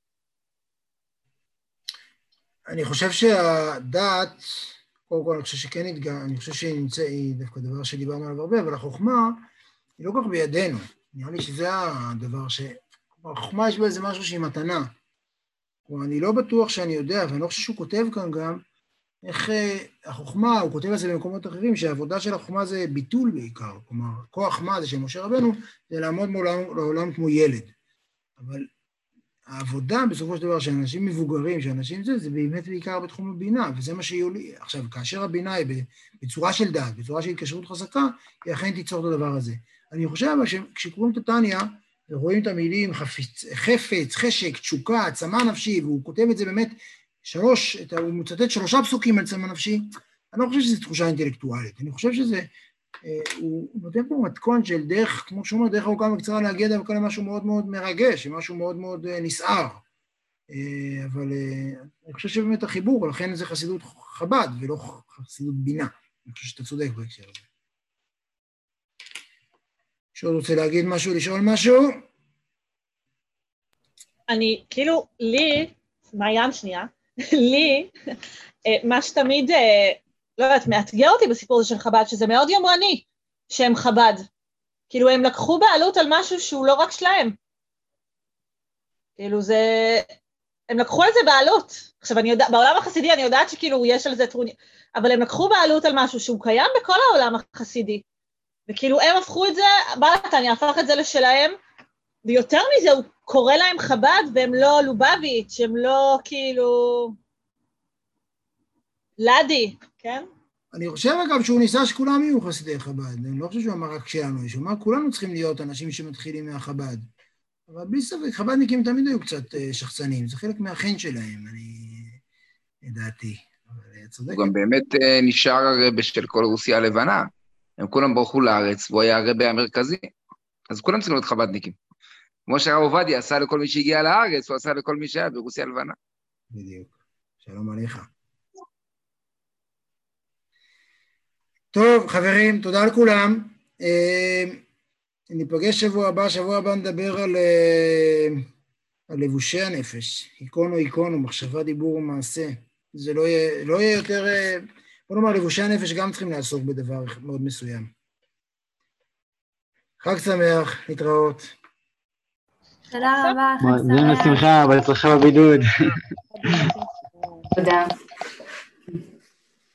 אני חושב שהדעת, קודם כל אני חושב שכן התגע, אני חושב שהיא נמצאת, היא דווקא דבר שדיברנו עליו הרבה, אבל החוכמה היא לא כל כך בידינו. נראה לי שזה הדבר ש... החוכמה יש בה איזה משהו שהיא מתנה. כלומר, אני לא בטוח שאני יודע, ואני לא חושב שהוא כותב כאן גם, איך אה, החוכמה, הוא כותב על זה במקומות אחרים, שהעבודה של החוכמה זה ביטול בעיקר. כלומר, כוח מה זה של משה רבנו, זה לעמוד מול העולם כמו ילד. אבל העבודה בסופו של דבר של אנשים מבוגרים, של אנשים זה, זה באמת בעיקר בתחום הבינה, וזה מה שהיא עולה. עכשיו, כאשר הבינה היא בצורה של דעת, בצורה של התקשרות חזקה, היא אכן תיצור את הדבר הזה. אני חושב שכשקוראים את הטניה, ורואים את המילים חפץ, חפץ, חשק, תשוקה, צמא נפשי, והוא כותב את זה באמת שלוש, הוא מצטט שלושה פסוקים על צמא נפשי, אני לא חושב שזו תחושה אינטלקטואלית, אני חושב שזה, אה, הוא נותן פה מתכון של דרך, כמו שהוא אומר, דרך ארוכה וקצרה להגיע דווקא למשהו מאוד מאוד מרגש, משהו מאוד מאוד אה, נסער. אה, אבל אני חושב שבאמת החיבור, לכן זה חסידות חב"ד ולא חסידות בינה. אני חושב שאתה צודק בהקשר הזה. מישהו רוצה להגיד משהו, לשאול משהו? אני, כאילו, לי, מעיין שנייה, לי, אה, מה שתמיד, אה, לא יודעת, מאתגר אותי בסיפור הזה של חב"ד, שזה מאוד יומרני שהם חב"ד. כאילו, הם לקחו בעלות על משהו שהוא לא רק שלהם. כאילו, זה... הם לקחו על זה בעלות. עכשיו, אני יודעת, בעולם החסידי אני יודעת שכאילו יש על זה טרוניה, אבל הם לקחו בעלות על משהו שהוא קיים בכל העולם החסידי. וכאילו הם הפכו את זה, בעל הפך את זה לשלהם, ויותר מזה, הוא קורא להם חב"ד והם לא לובביץ', הם לא כאילו... לאדי, כן? אני חושב אגב שהוא ניסה שכולם יהיו חסידי חב"ד, אני לא חושב שהוא אמר רק שלנו, הוא אמר כולנו צריכים להיות אנשים שמתחילים מהחב"ד. אבל בלי ספק, חב"דניקים תמיד היו קצת אה, שחצנים, זה חלק מהחן שלהם, אני... לדעתי. הוא גם באמת אה, נשאר בשל כל רוסיה הלבנה. הם כולם ברחו לארץ, והוא היה הרבי המרכזי, אז כולם צריכים להיות חב"דניקים. כמו שהרב עובדיה עשה לכל מי שהגיע לארץ, הוא עשה לכל מי שהיה ברוסיה הלבנה. בדיוק. שלום עליך. טוב, חברים, תודה לכולם. אה, ניפגש שבוע הבא, שבוע הבא נדבר על, אה, על לבושי הנפש, איקון, או מחשבה, דיבור או מעשה. זה לא יהיה, לא יהיה יותר... בוא נאמר, לבושי הנפש גם צריכים לעסוק בדבר מאוד מסוים. חג שמח, להתראות. תודה רבה, חג שמח. לשמחה, בהצלחה בבידוד. תודה.